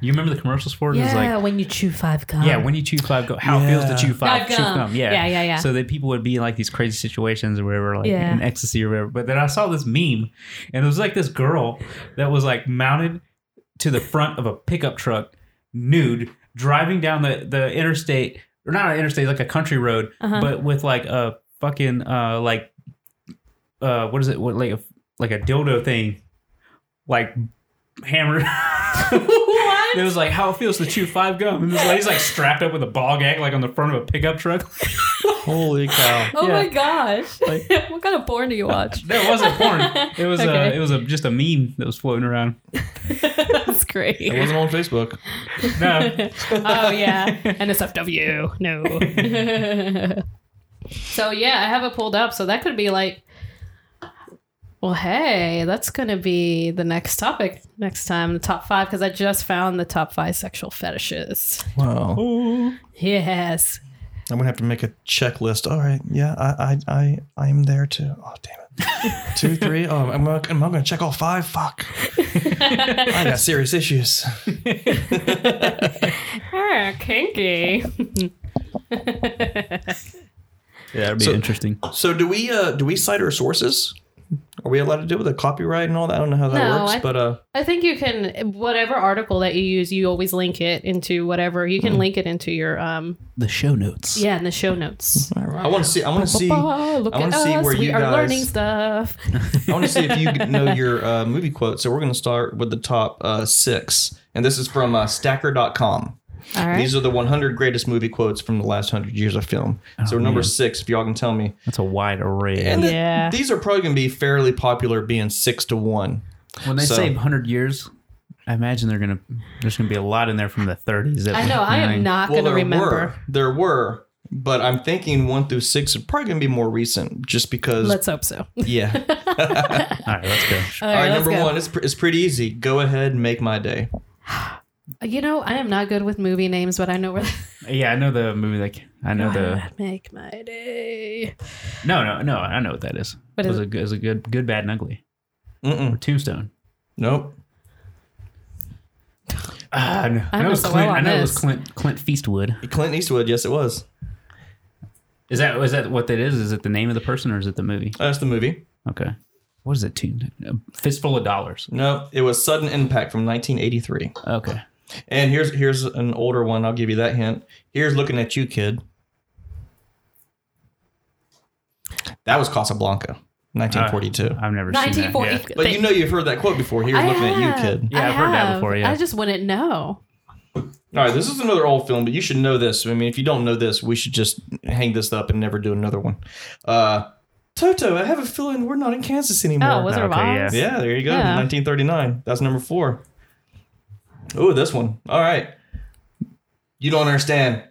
you remember the commercials for it? It was Yeah, like when you chew five gum. yeah, when you chew five gum, how it feels to Yeah. chew five, Five chew gum. gum. Yeah, Yeah, yeah, yeah. So that people would be in like these crazy situations or whatever, like Yeah. in ecstasy or whatever. But then I saw this meme, and it was like this girl that was like mounted to the front of a pickup truck, nude, driving down the the interstate or not an interstate, like a country road, Uh-huh. but with like a fucking uh like uh what is it? What like a like a dildo thing, like hammered. what? It was like how it feels to chew five gum, and this lady's like strapped up with a ball gag, like on the front of a pickup truck. Holy cow. Oh Yeah. my gosh! Like- what kind of porn do you watch? That wasn't porn. It was uh, it was a, just a meme that was floating around. That's great. It wasn't on Facebook. No, oh yeah, NSFW. No. so yeah, I have it pulled up. So that could be like, well, hey, that's gonna be the next topic next time, the top five, because I just found the top five sexual fetishes. Wow. Yes. I'm gonna have to make a checklist. All right, yeah, I, I, I, I am there too. Oh, damn it. Two, three. Oh, am I, am I gonna check all five? Fuck. I got serious issues. Ah, kinky. yeah, that'd be So- interesting. So, do we, uh, do we cite our sources? Are we allowed to do with the copyright and all that? I don't know how that No, works, I- but uh, I think you can whatever article that you use, you always link it into whatever. You can link it into your um The show notes. yeah in the show notes. I want to see. I want to see. Ba-ba, Look I wanna at see us. where we you are guys- learning stuff. I want to see if you know your uh, movie quotes. So we're going to start with the top uh, six, and this is from uh, Stacker.com. All right. These are the 100 greatest movie quotes from the last 100 years of film. Oh, so number man. six, if y'all can tell me. That's a wide array. And th- Yeah. these are probably going to be fairly popular, being six to one. when they so- say 100 years, I imagine they're gonna there's gonna be a lot in there from the 30s. that I know. I am not Well, going to there remember. were, there were, but I'm thinking one through six are probably going to be more recent, just because. Let's hope so. yeah. All right, let's go. All All right, let's number go. one, it's, pr- it's pretty easy. Go ahead and make my day. You know, I am not good with movie names, but I know where. Yeah, I know the movie. Like I know the make my day. no, no, no. I know what that is. What it is was it? a good, it was a good, good, bad, and ugly. Mm-mm. Or Tombstone. Nope. Ah, I know, I I know it was Clint. I know it was. Clint. Clint Feastwood. Clint Eastwood, yes, it was. Is that is that what that is? Is it the name of the person or is it the movie? That's the movie. Okay. What is it? Tuned? A fistful of dollars. No, it was Sudden Impact from 1983. Okay. And here's here's an older one. I'll give you that hint. Here's looking at you, kid. That was Casablanca, 1942. I've never seen that. 1940. Yeah. but you know you've heard that quote before. Here's I looking at you, kid. Yeah, I I've heard that before, yeah. I just wouldn't know. All right, this is another old film, but you should know this. I mean, if you don't know this, we should just hang this up and never do another one. Uh, Toto, I have a feeling we're not in Kansas anymore. Oh, Wizard Okay, of Oz. Yeah, there you go. Yeah. 1939. That's number four. Oh, this one. All right. You don't understand.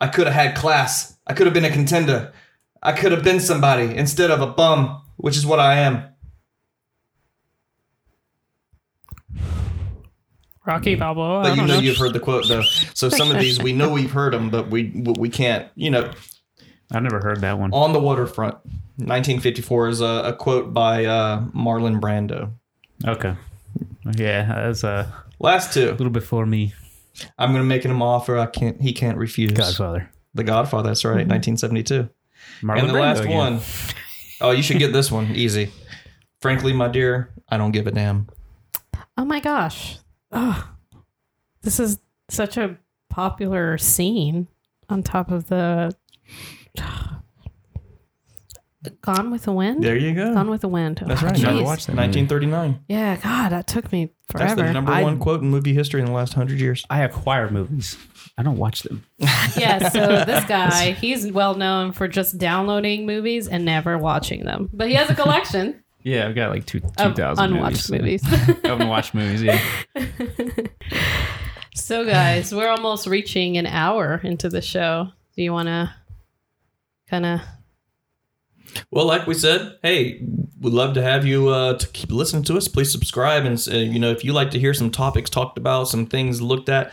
I could have had class. I could have been a contender. I could have been somebody instead of a bum, which is what I am. Rocky Balboa. I But you don't know, know. you've heard the quote though. So some of these we know we've heard them, but we we can't. You know, I never heard that one. on the waterfront. 1954 is a, a quote by uh, Marlon Brando. Okay. Yeah, that's a Last two. A little before me. I'm going to make him an offer I can't. He can't refuse. Godfather. The Godfather. That's right. Mm-hmm. 1972. Marlon and the Brando last again. one. Oh, you should get this one. Easy. Frankly, my dear, I don't give a damn. Oh my gosh. Oh, this is such a popular scene on top of the Gone with the Wind? There you go. Gone with the Wind. That's Oh, right. Never watched that. 1939. Yeah, God, that took me forever. That's the number I- one quote in movie history in the last hundred years. I acquire movies. I don't watch them. yeah, so this guy, he's well known for just downloading movies and never watching them. But he has a collection Yeah, I've got like two two of thousand unwatched movies. unwatched movies. Yeah. so, guys, we're almost reaching an hour into the show. Do you want to kind of Well, like we said, hey, we'd love to have you uh, to keep listening to us. Please subscribe, and uh, you know if you like to hear some topics talked about, some things looked at,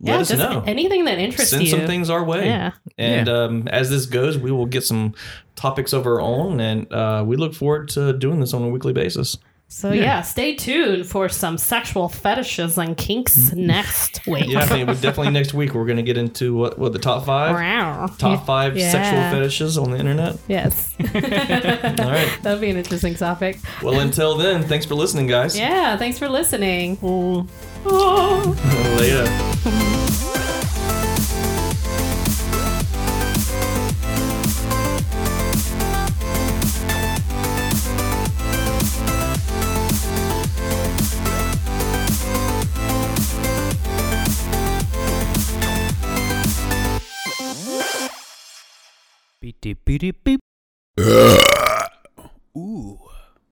let yeah, us just know. anything that interests Send you? Send some things our way. Yeah. And Um, as this goes, we will get some topics of our own, and uh, we look forward to doing this on a weekly basis. So yeah. stay tuned for some sexual fetishes and kinks next week. Yeah, I think definitely next week we're going to get into what, what the top five, Wow. top five Yeah. sexual fetishes on the internet. Yes. All right. That'd be an interesting topic. Well, until then, thanks for listening, guys. Yeah, thanks for listening. Mm. Oh. Later. Beep, beep, beep, beep. Ooh.